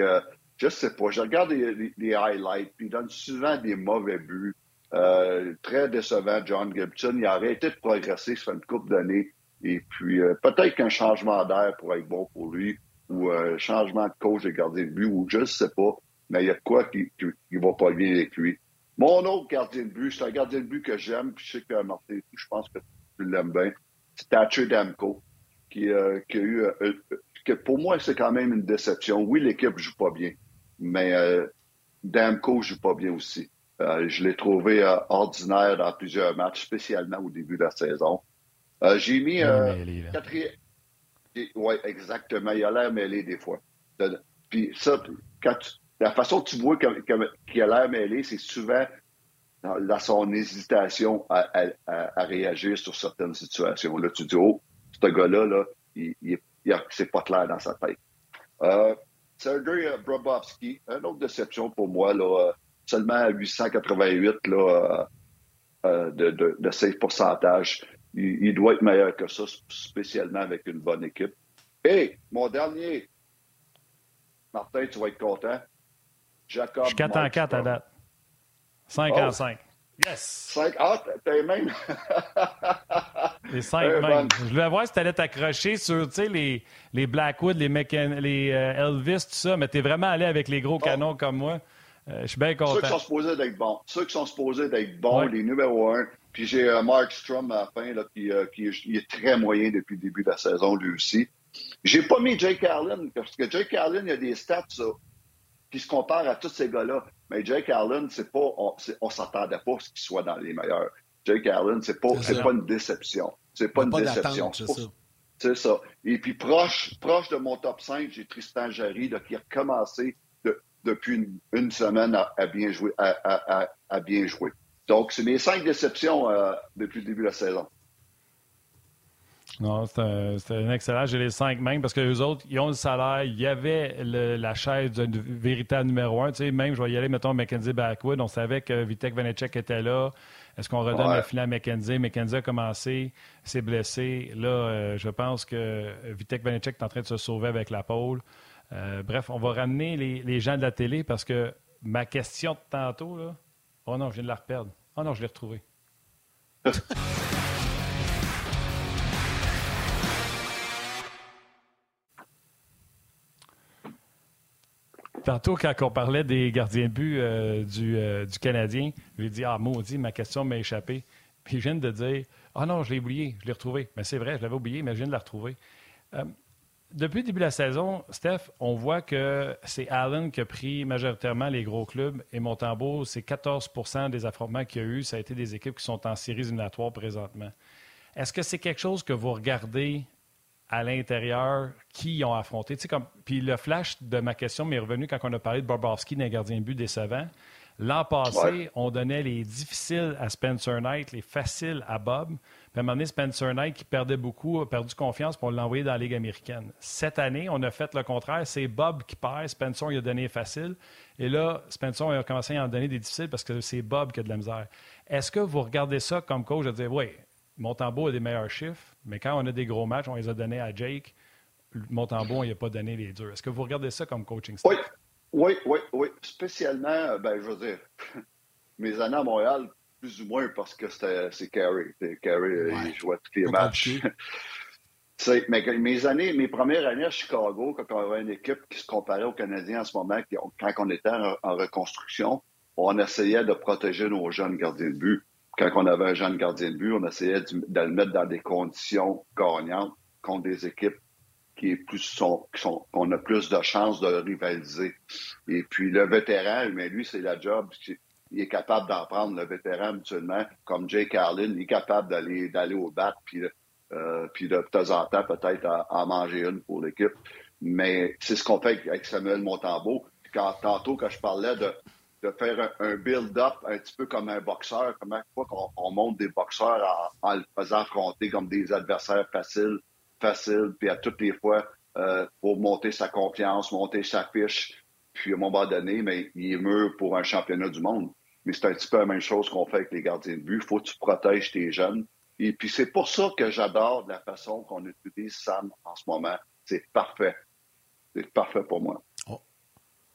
je sais pas, je regarde les, highlights, puis il donne souvent des mauvais buts. Très décevant, John Gibson. Il a arrêté de progresser, fait une couple d'années. Et puis, peut-être qu'un changement d'air pourrait être bon pour lui, ou un changement de coach de gardien de but, ou je ne sais pas mais il y a quoi qui ne va pas bien avec lui. Mon autre gardien de but, c'est un gardien de but que j'aime, puis je sais que Martin, je pense que tu l'aimes bien, c'est Thatcher Damco, qui, euh, qui, a eu, euh, euh, que pour moi, c'est quand même une déception. Oui, l'équipe joue pas bien, mais euh, Damco joue pas bien aussi. Je l'ai trouvé ordinaire dans plusieurs matchs, spécialement au début de la saison. J'ai mis quatrième. Oui, exactement. Il a l'air mêlé des fois. Puis ça, quand tu, la façon que tu vois qu'il a l'air mêlé, c'est souvent dans, son hésitation à, réagir sur certaines situations. Là, tu dis, oh, ce gars-là, là, il, c'est pas clair dans sa tête. Euh, Sergei Brobovski, une autre déception pour moi, là, seulement 888 là, euh, de, de, de safe pourcentage. Il, il, doit être meilleur que ça, spécialement avec une bonne équipe. Et mon dernier, Martin, tu vas être content. Jacob. Je suis 4 en 4 à date. 5 en 5. Yes! 5. Ah, t'es même. les 5 même. Je voulais voir si tu allais t'accrocher sur les, les Blackwood, les, les euh, Elvis, tout ça, mais tu es vraiment allé avec les gros canons comme moi. Euh, je suis bien content. Ceux qui sont supposés d'être bons. Ceux qui sont supposés d'être bons, les numéros 1. Puis j'ai euh, Mark Strum à la fin, là, qui, qui est très moyen depuis le début de la saison, lui aussi. J'ai pas mis Jake Allen, parce que Jake Allen, il a des stats, ça qui se compare à tous ces gars-là. Mais Jake Allen, c'est pas, on, on s'attendait pas à ce qu'il soit dans les meilleurs. Jake Allen, c'est pas, c'est pas une déception. C'est pas une déception. C'est ça. Et puis proche, proche de mon top 5, j'ai Tristan Jarry qui a commencé depuis une, semaine à, bien jouer, à, bien jouer. Donc, c'est mes cinq déceptions euh, depuis le début de la saison. Non, c'était un, excellent. J'ai les cinq mêmes parce que les autres, ils ont le salaire. Il y avait la chaise du véritable numéro un. Tu sais, même, je vais y aller, mettons, Mackenzie Backwood. On savait que Vitek Vanecek était là. Est-ce qu'on redonne le filet à Mackenzie? Mackenzie a commencé, s'est blessé. Là, euh, je pense que Vitek Vanecek est en train de se sauver avec la pôle. Euh, bref, on va ramener les, les, gens de la télé parce que ma question de tantôt, là, oh non, je viens de la reperdre. Oh non, je l'ai retrouvé. Tantôt, quand on parlait des gardiens de but euh, du, euh, du, Canadien, je lui ai dit Ah, maudit, ma question m'a échappé. Puis je viens de dire Ah non, je l'ai oublié, je l'ai retrouvé. Mais c'est vrai, je l'avais oublié, mais je viens de la retrouver. Depuis le début de la saison, Steph, on voit que c'est Allen qui a pris majoritairement les gros clubs et Montembeau, c'est 14% des affrontements qu'il y a eu. Ça a été des équipes qui sont en séries éliminatoires présentement. Est-ce que c'est quelque chose que vous regardez à l'intérieur? Qui ont affronté? comme... Puis le flash de ma question m'est revenu quand on a parlé de Bobrovski d'un gardien de but décevant. L'an passé, on donnait les difficiles à Spencer Knight, les faciles à Bob. Puis à un Spencer Knight, qui perdait beaucoup, a perdu confiance pour l'envoyer dans la Ligue américaine. Cette année, on a fait le contraire. C'est Bob qui perd. Spencer, il a donné les faciles. Et là, Spencer a commencé à en donner des difficiles parce que c'est Bob qui a de la misère. Est-ce que vous regardez ça comme coach de dire, oui, Montembeau a des meilleurs chiffres, mais quand on a des gros matchs, on les a donnés à Jake. Montembeau, on n'y a pas donné les deux. Est-ce que vous regardez ça comme coaching Oui, oui, oui, oui. Spécialement, euh, ben, je veux dire, mes années à Montréal, plus ou moins parce que c'est Carey. Carey, euh, il jouait tous les matchs. mais mes années, mes premières années à Chicago, quand on avait une équipe qui se comparait aux Canadiens en ce moment, quand on était en, reconstruction, on essayait de protéger nos jeunes gardiens de but. Quand on avait un jeune gardien de but, on essayait de, de le mettre dans des conditions gagnantes contre des équipes qui est plus sont, sont qu'on a plus de chances de rivaliser. Et puis le vétéran, mais lui, c'est la job. Il est capable d'en prendre le vétéran habituellement, comme Jay Carlin, il est capable d'aller d'aller au bat, puis, euh, puis de, temps en temps peut-être en manger une pour l'équipe. Mais c'est ce qu'on fait avec Samuel Montembeau. Quand, tantôt, quand je parlais de, de faire un, build-up un petit peu comme un boxeur, comment qu'on on monte des boxeurs en, le faisant affronter comme des adversaires faciles, facile, puis à toutes les fois, euh, pour monter sa confiance, monter sa fiche. Puis à un moment donné, mais il est mûr pour un championnat du monde. Mais c'est un petit peu la même chose qu'on fait avec les gardiens de but. Il faut que tu protèges tes jeunes. Et puis c'est pour ça que j'adore la façon qu'on utilise Sam en ce moment. C'est parfait. C'est parfait pour moi.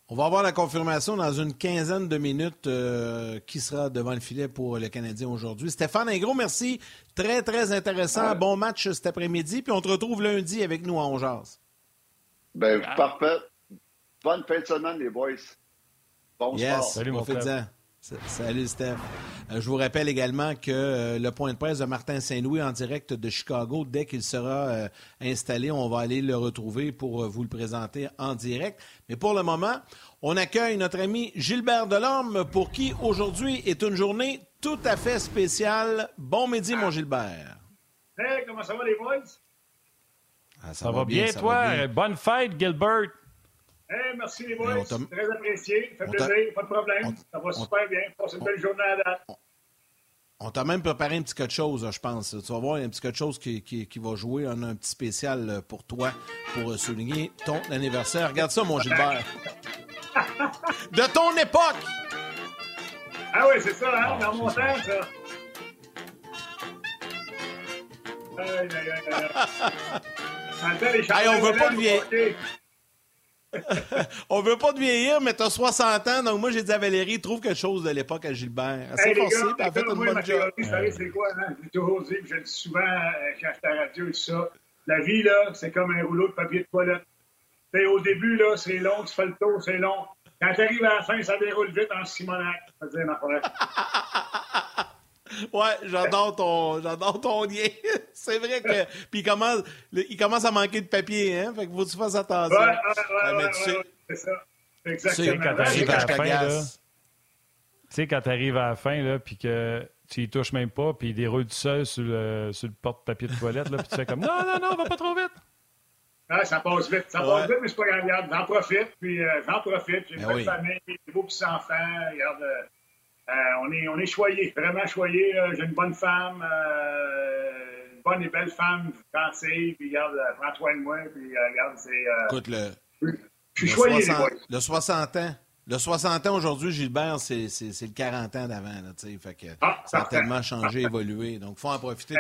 On va avoir la confirmation dans une quinzaine de minutes euh, qui sera devant le filet pour le Canadien aujourd'hui. Stéphane gros merci. Très, très intéressant. Bon match cet après-midi. Puis on te retrouve lundi avec nous à Ongeas. Ben, parfait. Bonne fin de semaine, les boys. Bon yes. Salut, mon frère. Salut, Steph. Euh, je vous rappelle également que euh, le point de presse de Martin Saint-Louis en direct de Chicago, dès qu'il sera euh, installé, on va aller le retrouver pour vous le présenter en direct. Mais pour le moment, on accueille notre ami Gilbert Delorme, pour qui aujourd'hui est une journée tout à fait spéciale. Bon midi, mon Gilbert. Hey, comment ça va, les boys? Ah, ça, va bien, toi? Bonne fête, Gilbert merci les boys. Très apprécié. Ça fait plaisir. Pas de problème. ça va super bien. Passe une belle journée à la date. On t'a même préparé un petit quelque chose, je pense. Tu vas voir, il y a un petit quelque chose qui, qui, qui, va jouer. On a un petit spécial euh, pour toi, pour euh, souligner ton anniversaire. Regarde ça, mon Gilbert. De ton époque! Ah oui, c'est ça, hein? Dans mon temps, ça. Aïe, aïe, aïe, aïe. on veut pas de vieillir. on veut pas te vieillir, mais t'as 60 ans, donc moi j'ai dit à Valérie, trouve quelque chose de l'époque à Gilbert. Assez hey, forcé, puis fait une bonne job. C'est quoi, hein? J'ai toujours dit, je le dis souvent euh, quand je à la radio et tout ça. La vie, là, c'est comme un rouleau de papier de toilette. T'sais, au début, là, c'est long, tu fais le tour, c'est long. Quand tu arrives à la fin, ça déroule vite en Simonac. Ça dire ma Ouais, j'adore ton, j'adore ton lien. c'est vrai que, puis il commence, il commence à manquer de papier, hein. Fait que faut que tu fasses attention. Ouais, ouais, ouais, ouais, c'est ça. Exactement. quand t'arrives à la fin, là, tu sais, quand t'arrives à la fin, là, puis que tu y touches même pas, puis il déroule tout seul sur le, sur le porte-papier de toilette, là, puis tu fais comme, non, non, non, va pas trop vite. Ah, ça passe vite. Ça passe vite, mais c'est pas grave. J'en profite, puis euh, j'en profite. J'ai une ben belle famille, des beaux petits-enfants. Regarde, euh, on, est, on est choyé, vraiment choyé. J'ai une bonne femme, euh, une bonne et belle femme française, puis regarde, euh, prends soin de moi, puis regarde, c'est... Écoute, le... Je suis choyé, 60, Le 60 ans, Le 60 ans aujourd'hui, Gilbert, c'est le 40 ans d'avant. Ah, ça a tellement changé, évolué. Donc, il faut en profiter.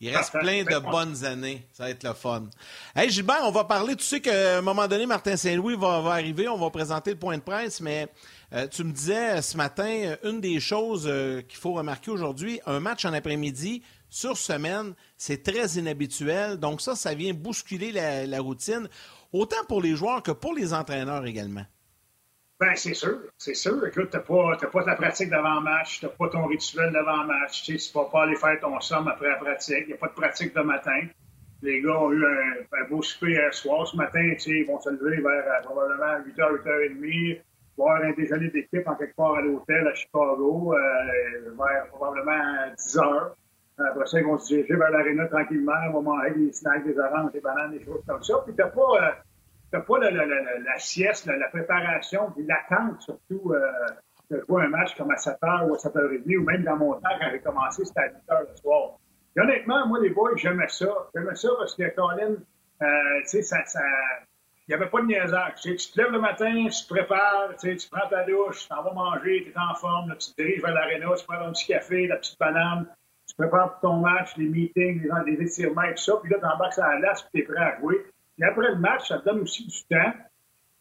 Il reste plein de bonnes années. Ça va être le fun. Hey, Gilbert, on va parler. Tu sais qu'à un moment donné, Martin Saint-Louis va, va, arriver. On va présenter le point de presse. Mais euh, tu me disais ce matin, une des choses euh, qu'il faut remarquer aujourd'hui, un match en après-midi sur semaine, c'est très inhabituel. Donc, ça, ça vient bousculer la, routine, autant pour les joueurs que pour les entraîneurs également. Ben, c'est sûr, c'est sûr. Écoute, t'as pas, pas ta pratique d'avant-match, t'as pas ton rituel d'avant-match, tu vas pas aller faire ton somme après la pratique, il n'y a pas de pratique de matin. Les gars ont eu un, beau souper hier soir. Ce matin, ils vont se lever vers euh, probablement 8h, 8h30, boire un déjeuner d'équipe en quelque part à l'hôtel à Chicago, euh, vers probablement 10h. Après ça, ils vont se diriger vers l'aréna tranquillement, ils vont manger des snacks, des oranges, des bananes, des choses comme ça. Puis t'as pas... Euh, t'as pas la, la, la, la sieste, la, préparation, puis l'attente surtout euh, de jouer un match comme à 7h ou à 7h30, ou même dans mon temps quand j'ai commencé, c'était à 8h le soir. Et honnêtement, moi, les boys, j'aimais ça. J'aimais ça parce que Colin, euh, tu sais, ça, ça, il n'y avait pas de niaisage. Tu, sais, tu te lèves le matin, tu te prépares, tu, prends ta douche, tu t'en vas manger, tu es en forme, tu te diriges vers l'aréna, tu prends un petit café, la petite banane, tu prépares pour ton match, les meetings, les, les étirements et tout ça, puis là, tu embarques à la glace, puis tu es prêt à jouer. Et après le match, ça te donne aussi du temps.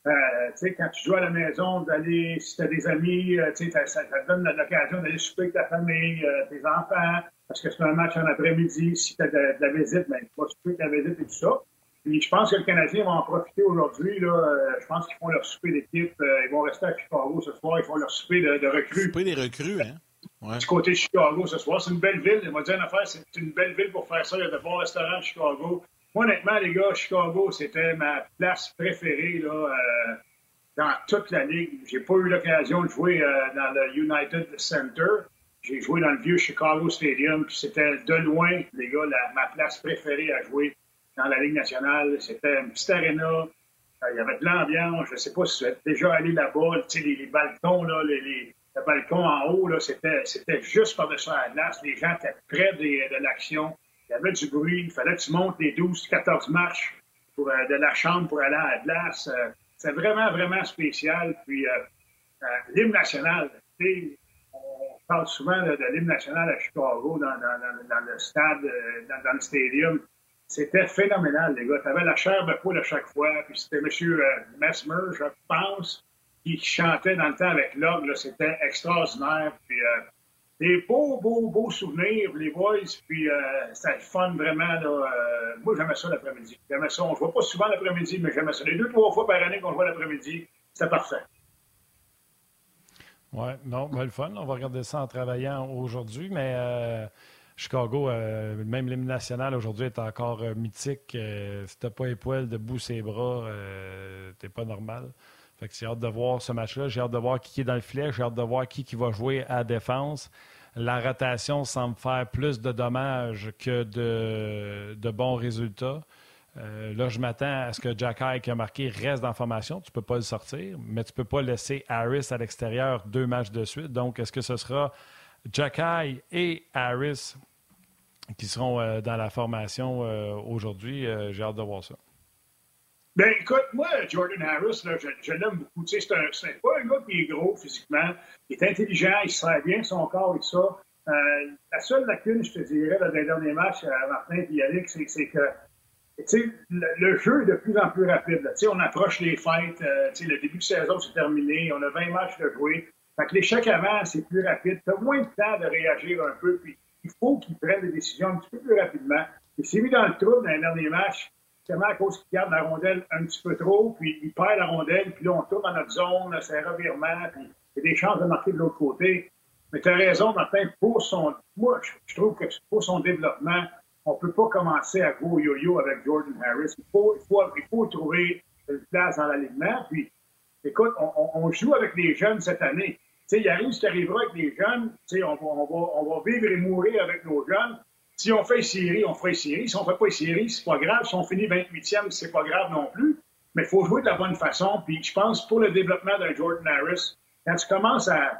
Euh, tu sais, quand tu joues à la maison, d'aller, si tu as des amis, euh, tu ça, te donne l'occasion d'aller souper avec ta famille, euh, tes enfants, parce que c'est un match en après-midi. Si tu as de, la visite, ben, tu vas souper avec la visite et tout ça. Puis je pense que le Canadien va en profiter aujourd'hui. Là, je pense qu'ils font leur souper d'équipe. ils vont rester à Chicago ce soir. Ils font leur souper de, de recrues. Souper des recrues, hein? Ouais. Du côté de Chicago ce soir. C'est une belle ville. Il m'a dit une affaire, c'est une belle ville pour faire ça. Il y a de bons restaurants à Chicago. Moi, honnêtement, les gars, Chicago, c'était ma place préférée là, euh, dans toute la ligue. J'ai pas eu l'occasion de jouer euh, dans le United Center. J'ai joué dans le vieux Chicago Stadium, puis c'était de loin, les gars, ma place préférée à jouer dans la Ligue nationale. C'était une petite arena. Euh, il y avait de l'ambiance. Je ne sais pas si vous êtes déjà allé là-bas. Tu sais, les, balcons, là, les, le balcon en haut, là, c'était, c'était juste par-dessus la glace. Les gens étaient près de l'action il y avait du bruit, il fallait que tu montes les 12, 14 marches pour, euh, de la chambre pour aller à la glace. Euh, vraiment, vraiment spécial. Puis, euh, l'hymne national, on parle souvent de, l'hymne national à Chicago, dans, le stade, dans, le stadium. C'était phénoménal, les gars. Tu avais la chair de poule à chaque fois. Puis c'était M. Mesmer, je pense, qui chantait dans le temps avec l'orgue. C'était extraordinaire. Puis des beaux, beaux, beaux souvenirs, les boys. Puis euh, c'était fun vraiment. Là, euh, moi, j'aimais ça l'après-midi. J'aimais ça. On ne voit pas souvent l'après-midi, mais j'aimais ça. Les deux, trois fois par année qu'on voit l'après-midi, c'était parfait. Oui, non, ben, le fun. On va regarder ça en travaillant aujourd'hui, mais euh, Chicago, euh, même l'hymne national aujourd'hui est encore mythique. si t'as pas les poils debout ses bras, t'es pas normal. Fait que j'ai hâte de voir ce match-là. J'ai hâte de voir qui est dans le filet. J'ai hâte de voir qui, qui va jouer à défense la rotation semble faire plus de dommages que de, bons résultats. Euh, là, je m'attends à ce que Jack qui a marqué reste dans la formation. Tu ne peux pas le sortir, mais tu ne peux pas laisser Harris à l'extérieur deux matchs de suite. Donc, est-ce que ce sera Jack et Harris qui seront euh, dans la formation euh, aujourd'hui? J'ai hâte de voir ça. Ben, écoute, moi, Jordan Harris, là, je, l'aime beaucoup. Tu sais, c'est, un, pas un gars qui est gros physiquement. Il est intelligent, il sert bien son corps et ça. Euh, la seule lacune, je te dirais, dans les derniers matchs, à Martin et Yannick, c'est, que sais, le, jeu est de plus en plus rapide. On approche les fêtes. Euh, le début de saison, c'est terminé. On a 20 matchs de jouer. Fait que l'échec avant, c'est plus rapide. Tu as moins de temps de réagir un peu. Puis il faut qu'ils prennent des décisions un petit peu plus rapidement. Il s'est mis dans le trou dans les derniers matchs justement à cause qu'il garde la rondelle un petit peu trop, puis il perd la rondelle, puis là, on tourne dans notre zone, c'est un revirement, puis il y a des chances de marquer de l'autre côté. Mais tu as raison, Martin, pour son. Moi, je trouve que pour son développement, on ne peut pas commencer à go yo-yo avec Jordan Harris. Il faut, il faut, il faut trouver une place dans l'alignement. Puis, écoute, on, joue avec les jeunes cette année. Sais, il arrive ce qui arrivera avec les jeunes. On va, on, va, on va vivre et mourir avec nos jeunes. Si on fait une série, on fera une série. Si on fait pas une série, c'est pas grave. Si on finit 28e, c'est pas grave non plus. Mais il faut jouer de la bonne façon. Puis je pense pour le développement d'un Jordan Harris, quand tu commences à.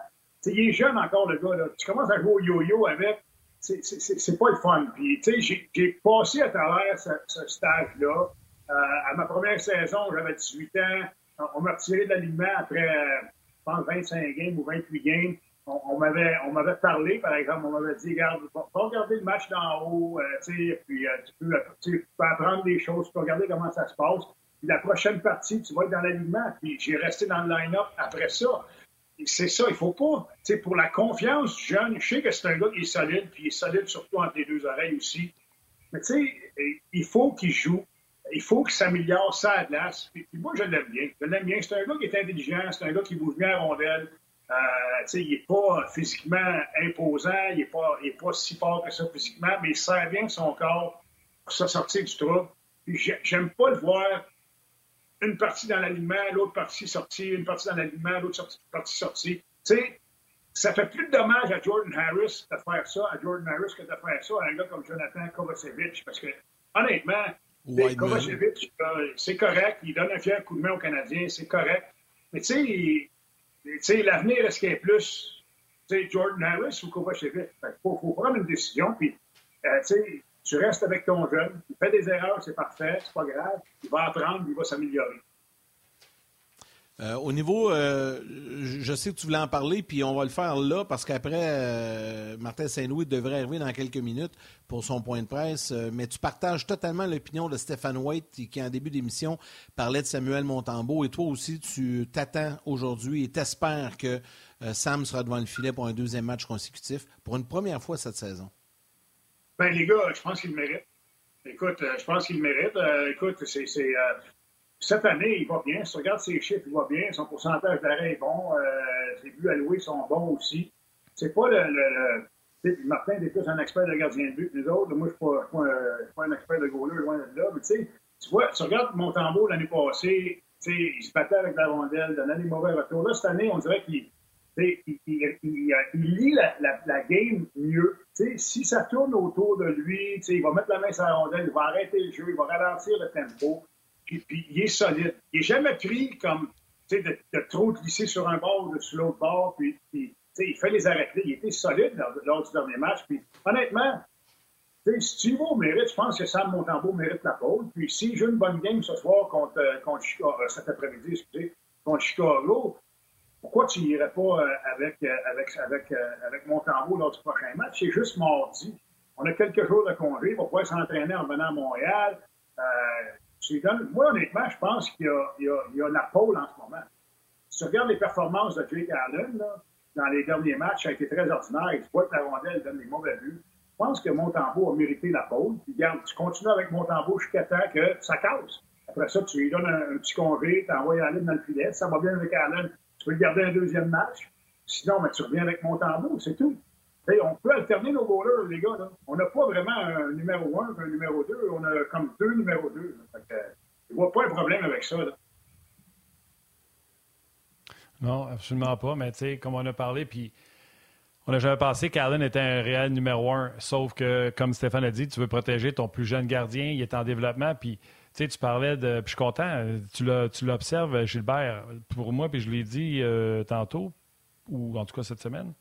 il est jeune encore, le gars. Là. Tu commences à jouer au yo-yo avec. C'est pas le fun. Puis, tu sais, j'ai passé à travers ce, stage-là. Euh, à ma première saison, j'avais 18 ans. on m'a retiré de l'alignement après, je pense, 25 games ou 28 games. On, m'avait, on m'avait parlé, par exemple, on m'avait dit, regarde, va, regarder le match d'en haut, tu puis tu, peux, tu peux apprendre des choses, tu peux regarder comment ça se passe. Puis la prochaine partie, tu vas être dans l'alignement. Puis j'ai resté dans le line-up après ça c'est ça, il faut pas. sais, pour la confiance jeune, je sais que c'est un gars qui est solide, puis il est solide surtout entre les deux oreilles aussi. Mais tu sais, il faut qu'il joue. Il faut qu'il s'améliore ça à glace. Puis, moi, je l'aime bien. Je l'aime bien. C'est un gars qui est intelligent, c'est un gars qui bouge bien à rondelle. Euh, il n'est pas physiquement imposant, il n'est pas, pas si fort que ça physiquement, mais il sert bien son corps pour se sortir du trou. J'aime pas le voir une partie dans l'alignement, l'autre partie sortie, une partie dans l'alignement, l'autre partie sortie. Tu sais, ça fait plus de dommages à Jordan Harris de faire ça, à Jordan Harris, que de faire ça à un gars comme Jonathan Kovacevic. Parce que, honnêtement, Kovacevic, euh, c'est correct. Il donne un fier coup de main aux Canadiens, c'est correct. Mais tu sais, l'avenir, est-ce qu'il y a plus Jordan Harris ou Kovacevic? Il faut, faut, prendre une décision. Puis, euh, tu sais, tu restes avec ton jeune, il fait des erreurs, c'est parfait, c'est pas grave, il va apprendre, il va s'améliorer. Euh, au niveau, euh, je sais que tu voulais en parler, puis on va le faire là, parce qu'après, euh, Martin Saint-Louis devrait arriver dans quelques minutes pour son point de presse, mais tu partages totalement l'opinion de Stéphane White, qui, en début d'émission, parlait de Samuel Montembeau, et toi aussi, tu t'attends aujourd'hui et t'espères que Sam sera devant le filet pour un deuxième match consécutif, pour une première fois cette saison. Ben, les gars, je pense qu'ils le méritent. Écoute, je pense qu'ils le méritent. Euh, écoute, c'est, cette année, il va bien. Si tu regardes ses chiffres, il va bien. Son pourcentage d'arrêt est bon. ses buts alloués sont bons aussi. C'est pas le. Martin est plus un expert de gardien de but que les autres. Moi, je ne suis, pas, un expert de goaler loin de là. Mais tu sais, tu vois, tu regardes Montembeau l'année passée, il se battait avec la rondelle, donnait des mauvais retours. Là, cette année, on dirait qu'il il, lit la, game mieux. si ça tourne autour de lui, il va mettre la main sur la rondelle, il va arrêter le jeu, il va ralentir le tempo. Puis, il est solide. Il n'est jamais pris comme de, de, trop glisser sur un bord ou sur l'autre bord. Puis, il fait les arrêts. Il était solide lors, du dernier match. Puis, honnêtement, si tu vas au mérite, je pense que Sam Montembeau mérite la pole. Puis s'il joue une bonne game ce soir contre, contre Chicago, euh, cet après-midi, excusez, contre Chicago, pourquoi tu n'irais pas euh, avec, euh, avec, avec, euh, avec Montembeau lors du prochain match? C'est juste mardi. On a quelques jours de congé. Il va pouvoir s'entraîner en venant à Montréal. Moi, honnêtement, je pense qu'il y, a la pôle en ce moment. Si tu regardes les performances de Jake Allen, dans les derniers matchs, ça a été très ordinaire. Tu vois que la rondelle donne des mauvais buts. Je pense que Montembeau a mérité la pôle. Puis, regarde, tu continues avec Montembeau jusqu'à temps que ça casse. Après ça, tu lui donnes un, petit congé, tu envoies Allen dans le filet. Ça va bien avec Allen. Tu peux garder un deuxième match. Sinon, ben, tu reviens avec Montembeau, c'est tout. On peut alterner nos goalers, les gars. On n'a pas vraiment un numéro 1 et un numéro 2. On a comme deux numéros 2. je vois pas un problème avec ça. Non, absolument pas. Mais comme on a parlé, puis on a jamais pensé qu'Allen était un réel numéro 1. Sauf que, comme Stéphane a dit, tu veux protéger ton plus jeune gardien. Il est en développement. Puis tu tu parlais de. Puis je suis content, tu l'observes, Gilbert. Pour moi, puis je l'ai dit euh, tantôt, ou en tout cas cette semaine,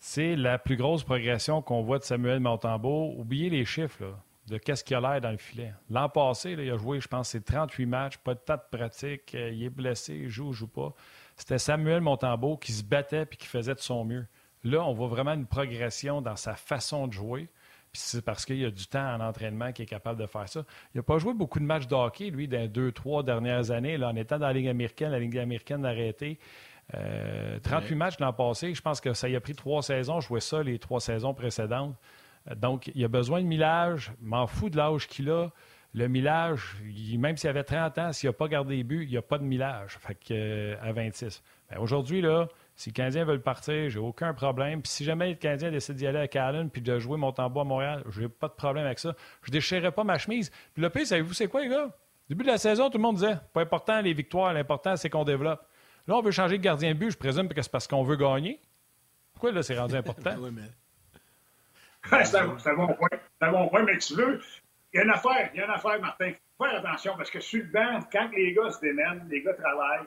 c'est la plus grosse progression qu'on voit de Samuel Montembeau. Oubliez les chiffres, de qu'est-ce qu'il a l'air dans le filet. L'an passé, il a joué, je pense, c'est 38 matchs, pas de tas de pratique, euh, il est blessé, il joue ou joue pas. C'était Samuel Montembeau qui se battait puis qui faisait de son mieux. Là, on voit vraiment une progression dans sa façon de jouer. Puis c'est parce qu'il y a du temps en entraînement qu'il est capable de faire ça. Il n'a pas joué beaucoup de matchs de hockey, lui, dans les deux, trois dernières années. Là, en étant dans la Ligue américaine, la Ligue américaine a arrêté. 38 matchs l'an passé. Je pense que ça y a pris trois saisons. Je jouais ça les trois saisons précédentes. Euh, donc, il a besoin de millage. M'en fous de l'âge qu'il a. Le millage, même s'il avait 30 ans, s'il n'a pas gardé les buts, il n'y a pas de millage. Fait que, euh, à 26. Ben, aujourd'hui, là, si les Canadiens veulent partir, j'ai aucun problème. Puis si jamais les Canadiens décident d'y aller à Allen puis de jouer mon tambour à Montréal, j'ai pas de problème avec ça. Je déchirerai pas ma chemise. Puis le pire, savez-vous, c'est quoi, les gars? Début de la saison, tout le monde disait pas important les victoires, l'important, c'est qu'on développe. Là, on veut changer de gardien de but, je présume que c'est parce qu'on veut gagner. Pourquoi là, c'est rendu important? oui, mais... c'est un, bon point. C'est un bon point, mais tu veux. Il y a une affaire, il y a une affaire, Martin. Faut faire attention parce que sur le banc, quand les gars se démènent, les gars travaillent,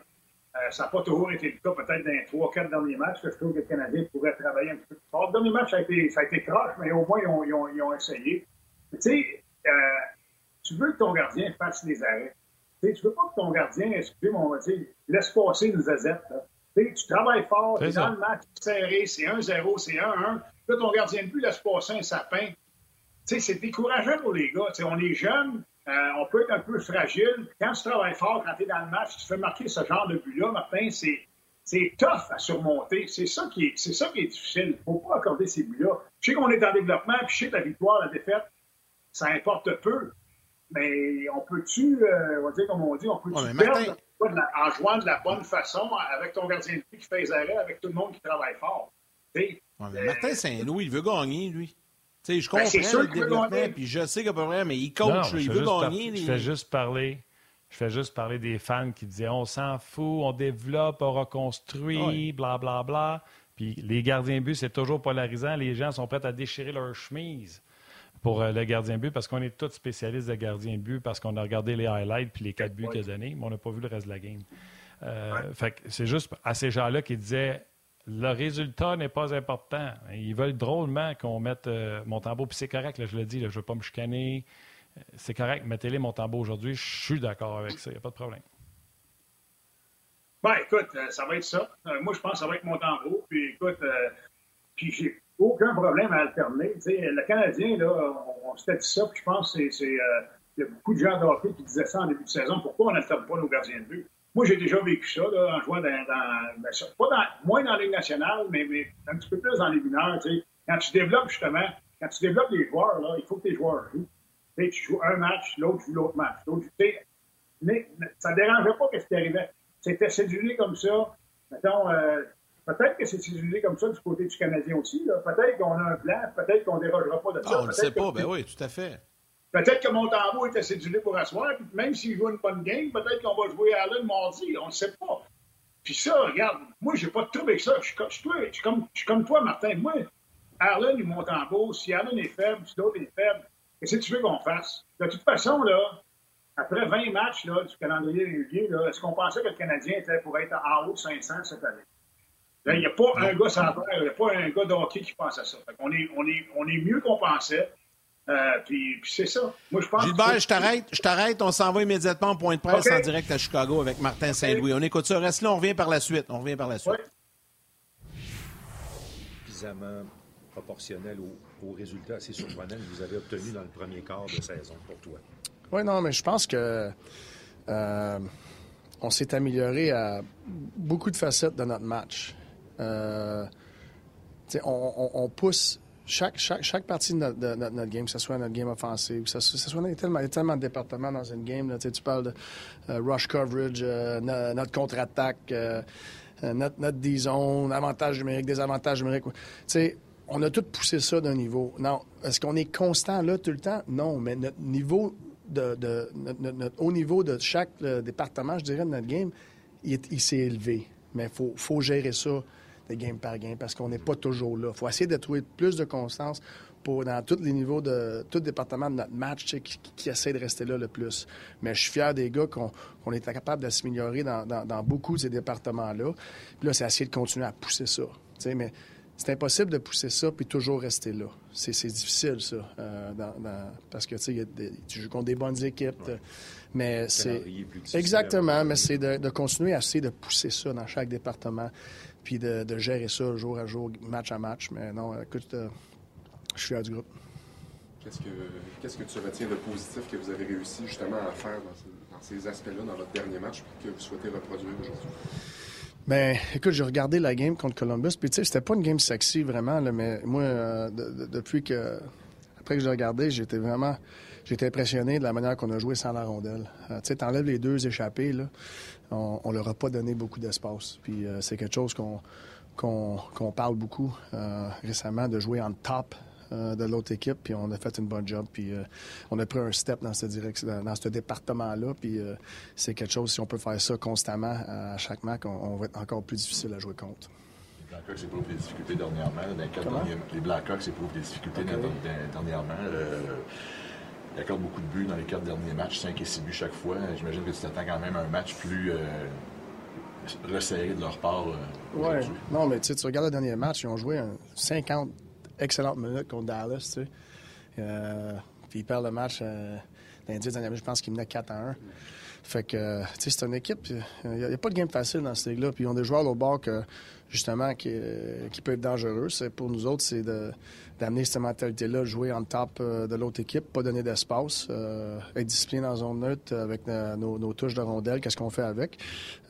euh, ça n'a pas toujours été le cas, peut-être dans les trois, quatre derniers matchs, que je trouve que le Canadien pourrait travailler un petit peu plus fort. Le dernier match, ça a été, ça a été croche, mais au moins, ils ont, ils ont, essayé. Tu sais, euh, tu veux que ton gardien fasse les arrêts. Tu ne veux pas que ton gardien, excusez-moi, laisse passer une zazette. Tu travailles fort, tu es dans le match serré, c'est 1-0, c'est 1-1. Là, ton gardien de but laisse passer un sapin. C'est décourageant pour les gars. on est jeunes, euh, on peut être un peu fragile. Quand tu travailles fort, quand tu es dans le match, tu fais marquer ce genre de but-là, Martin, c'est c'est tough à surmonter. C'est ça qui est, c'est ça qui est difficile. Il ne faut pas accorder ces buts-là. Je sais qu'on est en développement, puis je sais que la victoire, la défaite, ça importe peu. Mais on peut-tu, euh, on va dire comme on dit, on peut-tu perdre en jouant de la bonne façon avec ton gardien de but qui fait les arrêts, avec tout le monde qui travaille fort? Ouais, mais Martin Saint-Louis, il veut gagner, lui. sais, je ben, comprends le développement, puis je sais qu'à peu près, mais il coach, il veut gagner. Je fais juste parler je fais juste parler des fans qui disaient on s'en fout, on développe, on reconstruit, blablabla. Bla, bla. Puis les gardiens but, c'est toujours polarisant. Les gens sont prêts à déchirer leur chemise pour euh, le gardien but parce qu'on est tous spécialistes de gardien but parce qu'on a regardé les highlights puis les quatre buts qu'il a donnés, mais on n'a pas vu le reste de la game. Euh, fait c'est juste à ces gens-là qui disaient le résultat n'est pas important. Ils veulent drôlement qu'on mette euh, mon tambour. Puis c'est correct, je le dis, je ne veux pas me chicaner c'est correct, mettez-les mon tambour aujourd'hui, je suis d'accord avec ça, il n'y a pas de problème. Ben, écoute, euh, ça va être ça. Moi, je pense que ça va être mon tambour. Puis, écoute, puis aucun problème à alterner. le Canadien, là, on, s'était dit ça, puis je pense que c'est. il y a beaucoup de gens de hockey qui disaient ça en début de saison. Pourquoi on n'alterne pas nos gardiens de but? Moi, j'ai déjà vécu ça là, en jouant dans. ben, pas dans, moins dans la Ligue nationale, mais, un petit peu plus dans les mineurs. Quand tu développes, justement, quand tu développes les joueurs, là, il faut que tes joueurs jouent tu joues un match, l'autre joue l'autre match. mais ça ne dérangeait pas ce qui arrivait. C'était cédulé comme ça. Mettons, euh, peut-être que c'est cédulé comme ça du côté du Canadien aussi. Peut-être qu'on a un plan, peut-être qu'on ne dérogera pas de ça. Ah, on ne sait pas, ben oui, tout à fait. Peut-être que Montembeau était cédulé pour asseoir, puis même s'il joue une bonne game, peut-être qu'on va jouer à Allen mardi, on ne sait pas. Puis ça, regarde, moi, j'ai pas de trouble avec ça. Je suis comme, comme, toi, Martin. Moi, Arlen et Montembeau, si Allen est faible, si l'autre est faible, Qu'est-ce que tu veux qu'on fasse? De toute façon, là, après 20 matchs là, du calendrier régulier, est-ce qu'on pensait que le Canadien était pour être en haut de 500 cette année? Il n'y a pas un gars sans terre, il n'y a pas un gars de hockey qui pense à ça. on, est, on, est, on est mieux qu'on pensait. Euh, puis, c'est ça. Moi, je pense Gilbert, je t'arrête, je t'arrête. On s'en va immédiatement au point de presse en direct à Chicago avec Martin Saint-Louis. On écoute ça. Reste là, on revient par la suite. On revient par la suite. Ouais. proportionnel au aux résultats assez surprenants que vous avez obtenus dans le premier quart de saison pour toi? Oui, non, mais je pense que euh, on s'est amélioré à beaucoup de facettes de notre match. Euh, on, pousse chaque, partie de notre, game, que ce soit notre game offensif, que ce, soit y a tellement, tellement de départements dans une game. tu parles de euh, rush coverage, notre contre-attaque, notre, notre D-zone, avantage numérique, désavantage numérique. on a tout poussé ça d'un niveau. Non. Est-ce qu'on est constant là tout le temps? Non, mais notre niveau de, haut niveau de chaque département, je dirais, de notre game, il, s'est élevé. Mais il faut, gérer ça de game par game parce qu'on n'est pas toujours là. Il faut essayer de trouver plus de constance pour, dans tous les niveaux de tout département de notre match qui, qui, essaie de rester là le plus. Mais je suis fier des gars qu'on est capable de s'améliorer dans, dans, beaucoup de ces départements-là. Puis là, c'est essayer de continuer à pousser ça. Mais c'est impossible de pousser ça puis toujours rester là. C'est difficile, ça. Euh, parce que tu joues contre des bonnes équipes. Mais c'est. Exactement, mais c'est de, continuer à essayer de pousser ça dans chaque département puis de, gérer ça jour à jour, match à match. Mais non, écoute, euh, je suis fier du groupe. Qu'est-ce que, qu'est-ce que tu retiens de positif que vous avez réussi justement à faire dans ces, aspects-là dans votre dernier match que vous souhaitez reproduire aujourd'hui? Ben, écoute, j'ai regardé la game contre Columbus, puis tu sais, c'était pas une game sexy vraiment, là, mais moi, euh, depuis que, après que je l'ai regardé, j'étais vraiment, j'étais impressionné de la manière qu'on a joué sans la rondelle. Euh, tu sais, t'enlèves les deux échappés, là, on, on leur a pas donné beaucoup d'espace, puis euh, c'est quelque chose qu'on qu'on parle beaucoup récemment de jouer en top euh, de l'autre équipe, puis on a fait une bonne job, puis euh, on a pris un step dans direction, dans ce département-là, puis euh, c'est quelque chose, si on peut faire ça constamment à chaque match, on, va être encore plus difficile à jouer contre. Les Blackhawks éprouvent des difficultés dernièrement. Dans les, Blackhawks éprouvent des difficultés dernièrement. Il accorde beaucoup de buts dans les quatre derniers matchs, 5 et 6 buts chaque fois. J'imagine que tu t'attends quand même à un match plus resserré de leur part. oui, non, mais tu regardes le dernier match, ils ont joué un 50 excellente minute contre Dallas, tu sais. Euh, puis il perd le match euh, dans les 10 dernières minutes, je pense qu'il menait 4 à 1. Fait que, tu sais, c'est une équipe. Il n'y a, pas de game facile dans cette ligue-là. Puis ils ont des joueurs au bord que, justement, qui, qui peut être dangereux. Pour nous autres, c'est de d'amener cette mentalité-là, jouer en top euh, de l'autre équipe, pas donner d'espace, euh, être discipliné dans zone neutre avec nos, touches de rondelles, qu'est-ce qu'on fait avec.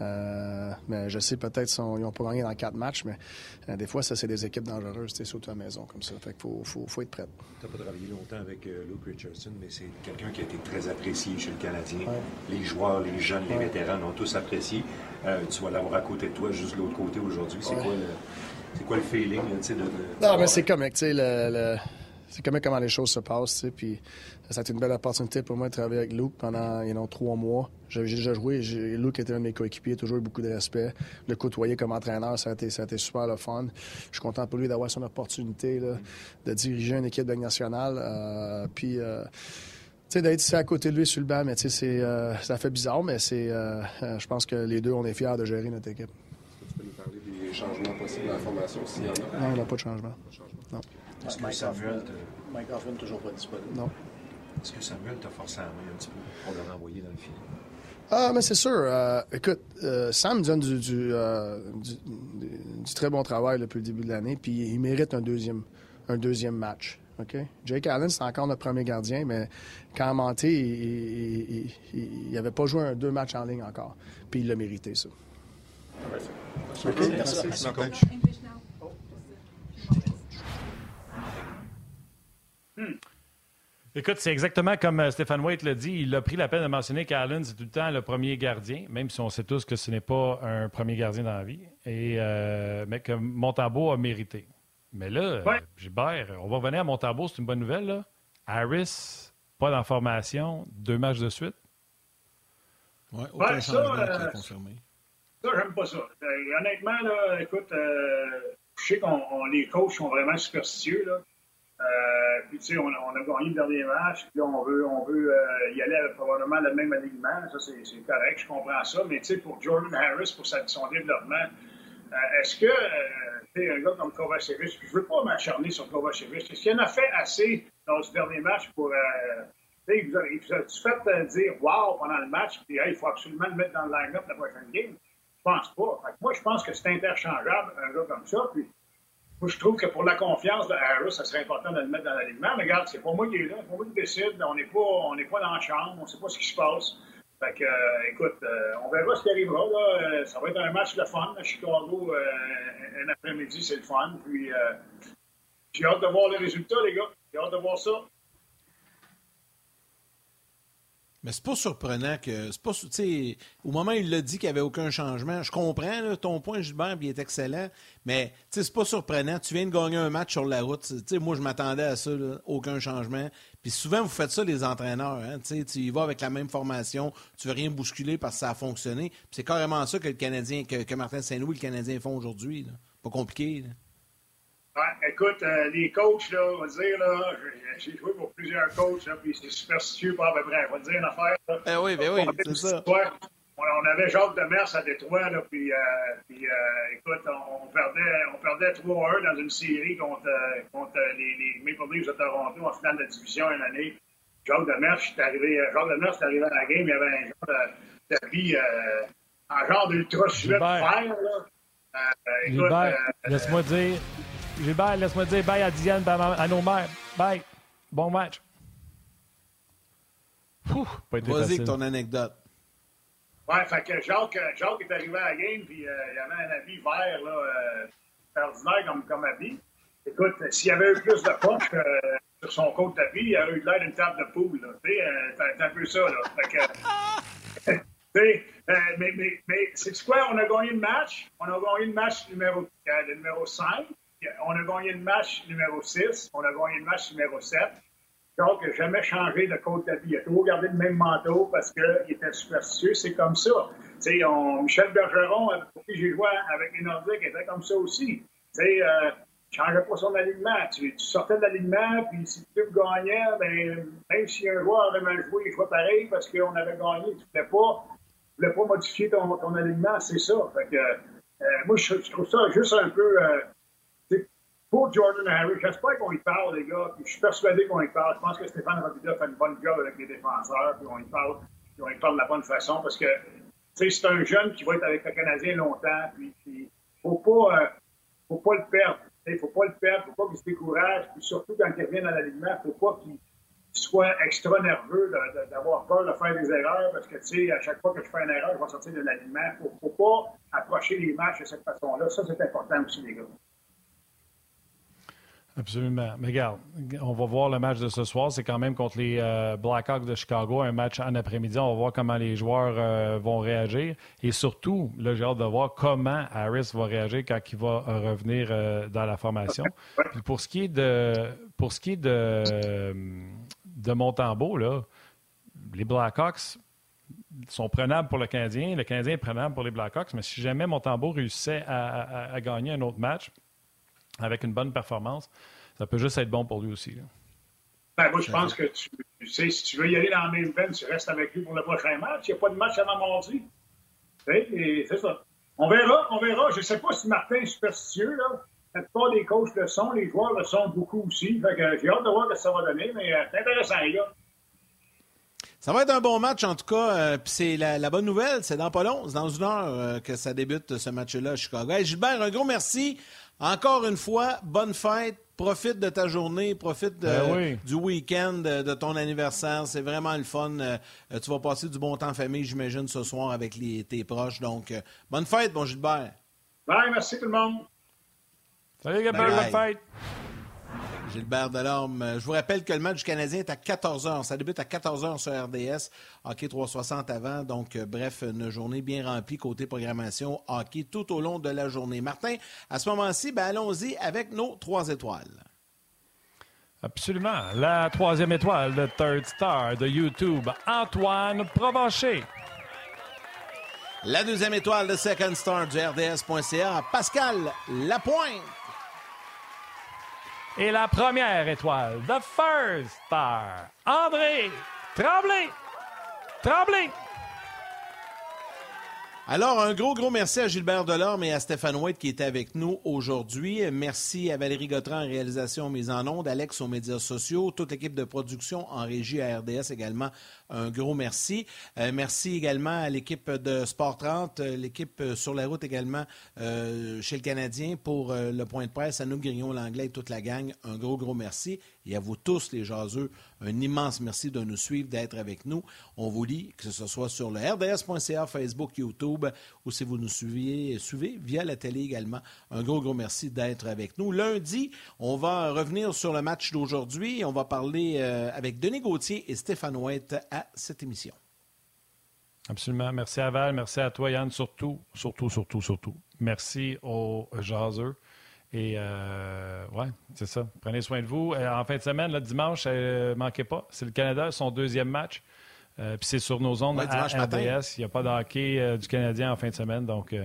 Euh, mais je sais peut-être qu'ils n'ont pas gagné dans quatre matchs, mais des fois, ça, c'est des équipes dangereuses, surtout à la maison comme ça. Fait qu'il faut, faut, être prêt. Tu n'as pas travaillé longtemps avec Luke Richardson, mais c'est quelqu'un qui a été très apprécié chez le Canadien. Les joueurs, les jeunes, les vétérans l'ont tous apprécié. tu vas l'avoir à côté de toi, juste de l'autre côté aujourd'hui. C'est quoi le c'est quoi le feeling, de, de, Non, mais c'est comique, tu sais, le, c'est comique comment les choses se passent, tu sais, puis ça a été une belle opportunité pour moi de travailler avec Luke pendant, you know, trois mois. J'ai déjà joué, Luke était un de mes coéquipiers, toujours eu beaucoup de respect. Le côtoyer comme entraîneur, ça a été, ça a été super le fun. Je suis content pour lui d'avoir son opportunité, là, de diriger une équipe de nationale, euh, puis... Euh, tu sais, d'être ici à côté de lui sur le banc, mais tu sais, euh, ça fait bizarre, mais c'est, je pense que les deux, on est fiers de gérer notre équipe changements possibles à la formation s'il y en a? Non, il n'y a pas de changement. Non. Est-ce que Samuel... Mike Hoffman toujours pas disponible? Non. Est-ce que Samuel t'a forcé à la main un petit peu pour le renvoyer dans le filet? Ah, mais c'est sûr. Euh, écoute, euh, Sam donne du, euh, du, du, très bon travail depuis le début de l'année, puis il mérite un deuxième, un deuxième match. OK? Jake Allen, c'est encore notre premier gardien, mais quand Monté, il n'avait pas joué un, deux matchs en ligne encore. Puis il l'a mérité, ça. Écoute, c'est exactement comme euh, Stéphane White l'a dit. Il a pris la peine de mentionner qu'Allen, c'est tout le temps le premier gardien, même si on sait tous que ce n'est pas un premier gardien dans la vie, et, euh, mais que Montambeau a mérité. Mais là, Gilbert, on va revenir à Montambeau, c'est une bonne nouvelle. Là. Harris, pas d'information, deux matchs de suite. Oui, aucun changement euh, confirmé. Ça, j'aime pas ça. Euh, honnêtement, là, écoute, euh, je sais qu'on les coachs sont vraiment superstitieux. Là. Euh, puis, tu sais, on, a gagné le dernier match, puis on veut, on veut y aller probablement le même alignement. Ça, c'est correct, je comprends ça. Mais, tu sais, pour Jordan Harris, pour sa, son développement, est-ce que, tu sais, un gars comme Kovacevic, je veux pas m'acharner sur Kovacevic, est-ce qu'il en a fait assez dans ce dernier match pour. il vous a-tu fait dire wow pendant le match, puis il faut absolument le mettre dans le line-up la prochaine game? Je pense pas. moi, je pense que c'est interchangeable, un gars comme ça. Puis, moi, je trouve que pour la confiance de Harris, ça serait important de le mettre dans l'alignement. Mais regarde, c'est pas moi qui est là, c'est pas moi qui décide. On n'est pas, pas dans la chambre, on sait pas ce qui se passe. Fait que, euh, écoute, euh, on verra ce qui arrivera. Là. Euh, ça va être un match de fun à Chicago. un après-midi, c'est le fun. Puis, j'ai hâte de voir le résultat, les gars. J'ai hâte de voir ça. Mais c'est pas surprenant que. C'est pas, au moment où il l'a dit qu'il n'y avait aucun changement, je comprends ton point, Gilbert, il est excellent, mais c'est pas surprenant. Tu viens de gagner un match sur la route. moi, je m'attendais à ça, aucun changement. Puis souvent, vous faites ça, les entraîneurs. Hein, tu y vas avec la même formation, tu veux rien bousculer parce que ça a fonctionné. c'est carrément ça que le Canadien, que, Martin Saint-Louis, le Canadien, font aujourd'hui. Pas compliqué. Ouais, écoute, euh, les coachs, là, on va dire, là, j'ai joué pour plusieurs coachs, là, puis c'est superstitieux, pas à peu près. On va dire une affaire. Là. Eh oui, ben oui, c'est ça. On, avait Jacques Demers à Détroit, là, puis, euh, puis euh, écoute, on, perdait, on perdait 3-1 dans une série contre, contre les, les Maple Leafs de Toronto en finale de division une année. Jacques Demers, est arrivé, Jacques Demers est arrivé à la game, il y avait un genre de tapis, un genre d'ultra sujet de fer, là. écoute, laisse-moi dire, Gilbert, laisse-moi dire bye à Diane, à nos mères. Bye. Bon match. Vas-y avec ton anecdote. Ouais, fait que Jacques, Jacques est arrivé à la game, puis euh, il y avait un habit vert, là, euh, ordinaire comme, comme habit. Écoute, s'il y avait eu plus de poche euh, sur son côte d'habit, il aurait eu l'air d'une table de poule, là. Tu sais, c'est un peu ça, là. Fait que, mais, mais, mais c'est quoi? On a gagné le match. On a gagné le match numéro, le numéro 5 on a gagné le match numéro 6, on a gagné le match numéro 7. Donc, jamais changé de côte d'habit. Il a toujours gardé le même manteau parce qu'il était superstitieux. C'est comme ça. Michel Bergeron, pour qui j'ai joué avec les Nordiques, était comme ça aussi. Tu euh, changeais pas son alignement. Tu, sortais de l'alignement, puis si tu gagnais, ben, même si un joueur avait mal joué, il jouait pareil parce qu'on avait gagné. Tu ne voulais pas, voulais pas modifier ton, ton alignement, c'est ça. Fait que, euh, moi, je, trouve ça juste un peu. Euh, pour Jordan Harris, j'espère qu'on y parle, les gars. Puis je suis persuadé qu'on y parle. Je pense que Stéphane Robida fait une bonne job avec les défenseurs. Puis on y parle. y parle de la bonne façon parce que c'est un jeune qui va être avec le Canadien longtemps. Puis, il faut pas, euh, faut pas le perdre. Il faut pas le perdre, faut pas qu'il se décourage. Puis surtout quand il revient dans l'alignement, faut pas qu'il soit extra nerveux d'avoir peur de faire des erreurs parce que, tu sais, à chaque fois que je fais une erreur, je vais sortir de l'alignement. Ne faut pas approcher les matchs de cette façon-là. Ça, c'est important aussi, les gars. Absolument. Mais regarde, on va voir le match de ce soir. C'est quand même contre les euh, Blackhawks de Chicago, un match en après-midi. On va voir comment les joueurs euh, vont réagir. Et surtout, là, j'ai hâte de voir comment Harris va réagir quand il va revenir euh, dans la formation. pour ce qui est de, pour ce qui est de, Montembeau, les Blackhawks sont prenables pour le Canadien. Le Canadien est prenable pour les Blackhawks. Mais si jamais Montembeau réussissait à gagner un autre match, avec une bonne performance, ça peut juste être bon pour lui aussi. Ben, moi, je pense que tu, sais, si tu veux y aller dans la même veine, tu restes avec lui pour le prochain match. Il n'y a pas de match avant mardi. C'est ça. On verra, on verra. Je ne sais pas si Martin est superstitieux. Là. La plupart des coachs le sont, les joueurs le sont beaucoup aussi. j'ai hâte de voir ce que ça va donner, mais euh, c'est intéressant, les gars. Ça va être un bon match, en tout cas. Euh, puis c'est la, bonne nouvelle, c'est dans pas long, c'est dans une heure euh, que ça débute, ce match-là à Chicago. Gilbert, un gros merci. Encore une fois, bonne fête. Profite de ta journée, profite ben du week-end, de, ton anniversaire. C'est vraiment le fun. Euh, tu vas passer du bon temps en famille, j'imagine, ce soir avec les, tes proches. Donc, euh, bonne fête, bon Gilbert. Bye, merci tout le monde. Salut, Gilbert, bonne fête. Gilbert Delorme. Euh, je vous rappelle que le match du Canadien est à 14h. Ça débute à 14h sur RDS. Hockey 360 avant. Donc, euh, bref, une journée bien remplie côté programmation hockey tout au long de la journée. Martin, à ce moment-ci, ben, allons-y avec nos trois étoiles. Absolument. La troisième étoile de Third Star de YouTube, Antoine Provencher. La deuxième étoile de Second Star du RDS.ca, Pascal Lapointe. Et la première étoile, The First Star, André Tremblay. Tremblay. Alors, un gros, gros merci à Gilbert Delorme et à Stéphane White qui étaient avec nous aujourd'hui. Merci à Valérie Gautran en réalisation mise en ondes, Alex aux médias sociaux, toute l'équipe de production en régie à RDS également. Un gros merci. Euh, merci également à l'équipe de Sport 30, euh, l'équipe euh, sur la route également chez le Canadien pour le point de presse, à nous Grignon, l'anglais et toute la gang. Un gros, gros merci. Et à vous tous, les jaseux, un immense merci de nous suivre, d'être avec nous. On vous lit, que ce soit sur le rds.ca, Facebook, YouTube, ou si vous nous suivez, suivez via la télé également. Un gros, gros merci d'être avec nous. Lundi, on va revenir sur le match d'aujourd'hui. On va parler avec Denis Gauthier et Stéphane Ouette à cette émission. Absolument. Merci à Val, merci à toi, Yann, surtout, surtout, surtout, surtout. Merci aux jaseux. Et euh, ouais, c'est ça. Prenez soin de vous. Euh, en fin de semaine, le dimanche, ne manquez pas. C'est le Canada, son deuxième match. Euh, puis c'est sur nos ondes à RDS. Il n'y a pas de hockey du Canadien en fin de semaine. Donc,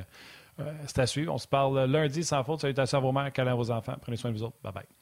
c'est à suivre. On se parle lundi sans faute. Salutations à vos mères, câlins à vos enfants. Prenez soin de vous autres. Bye bye.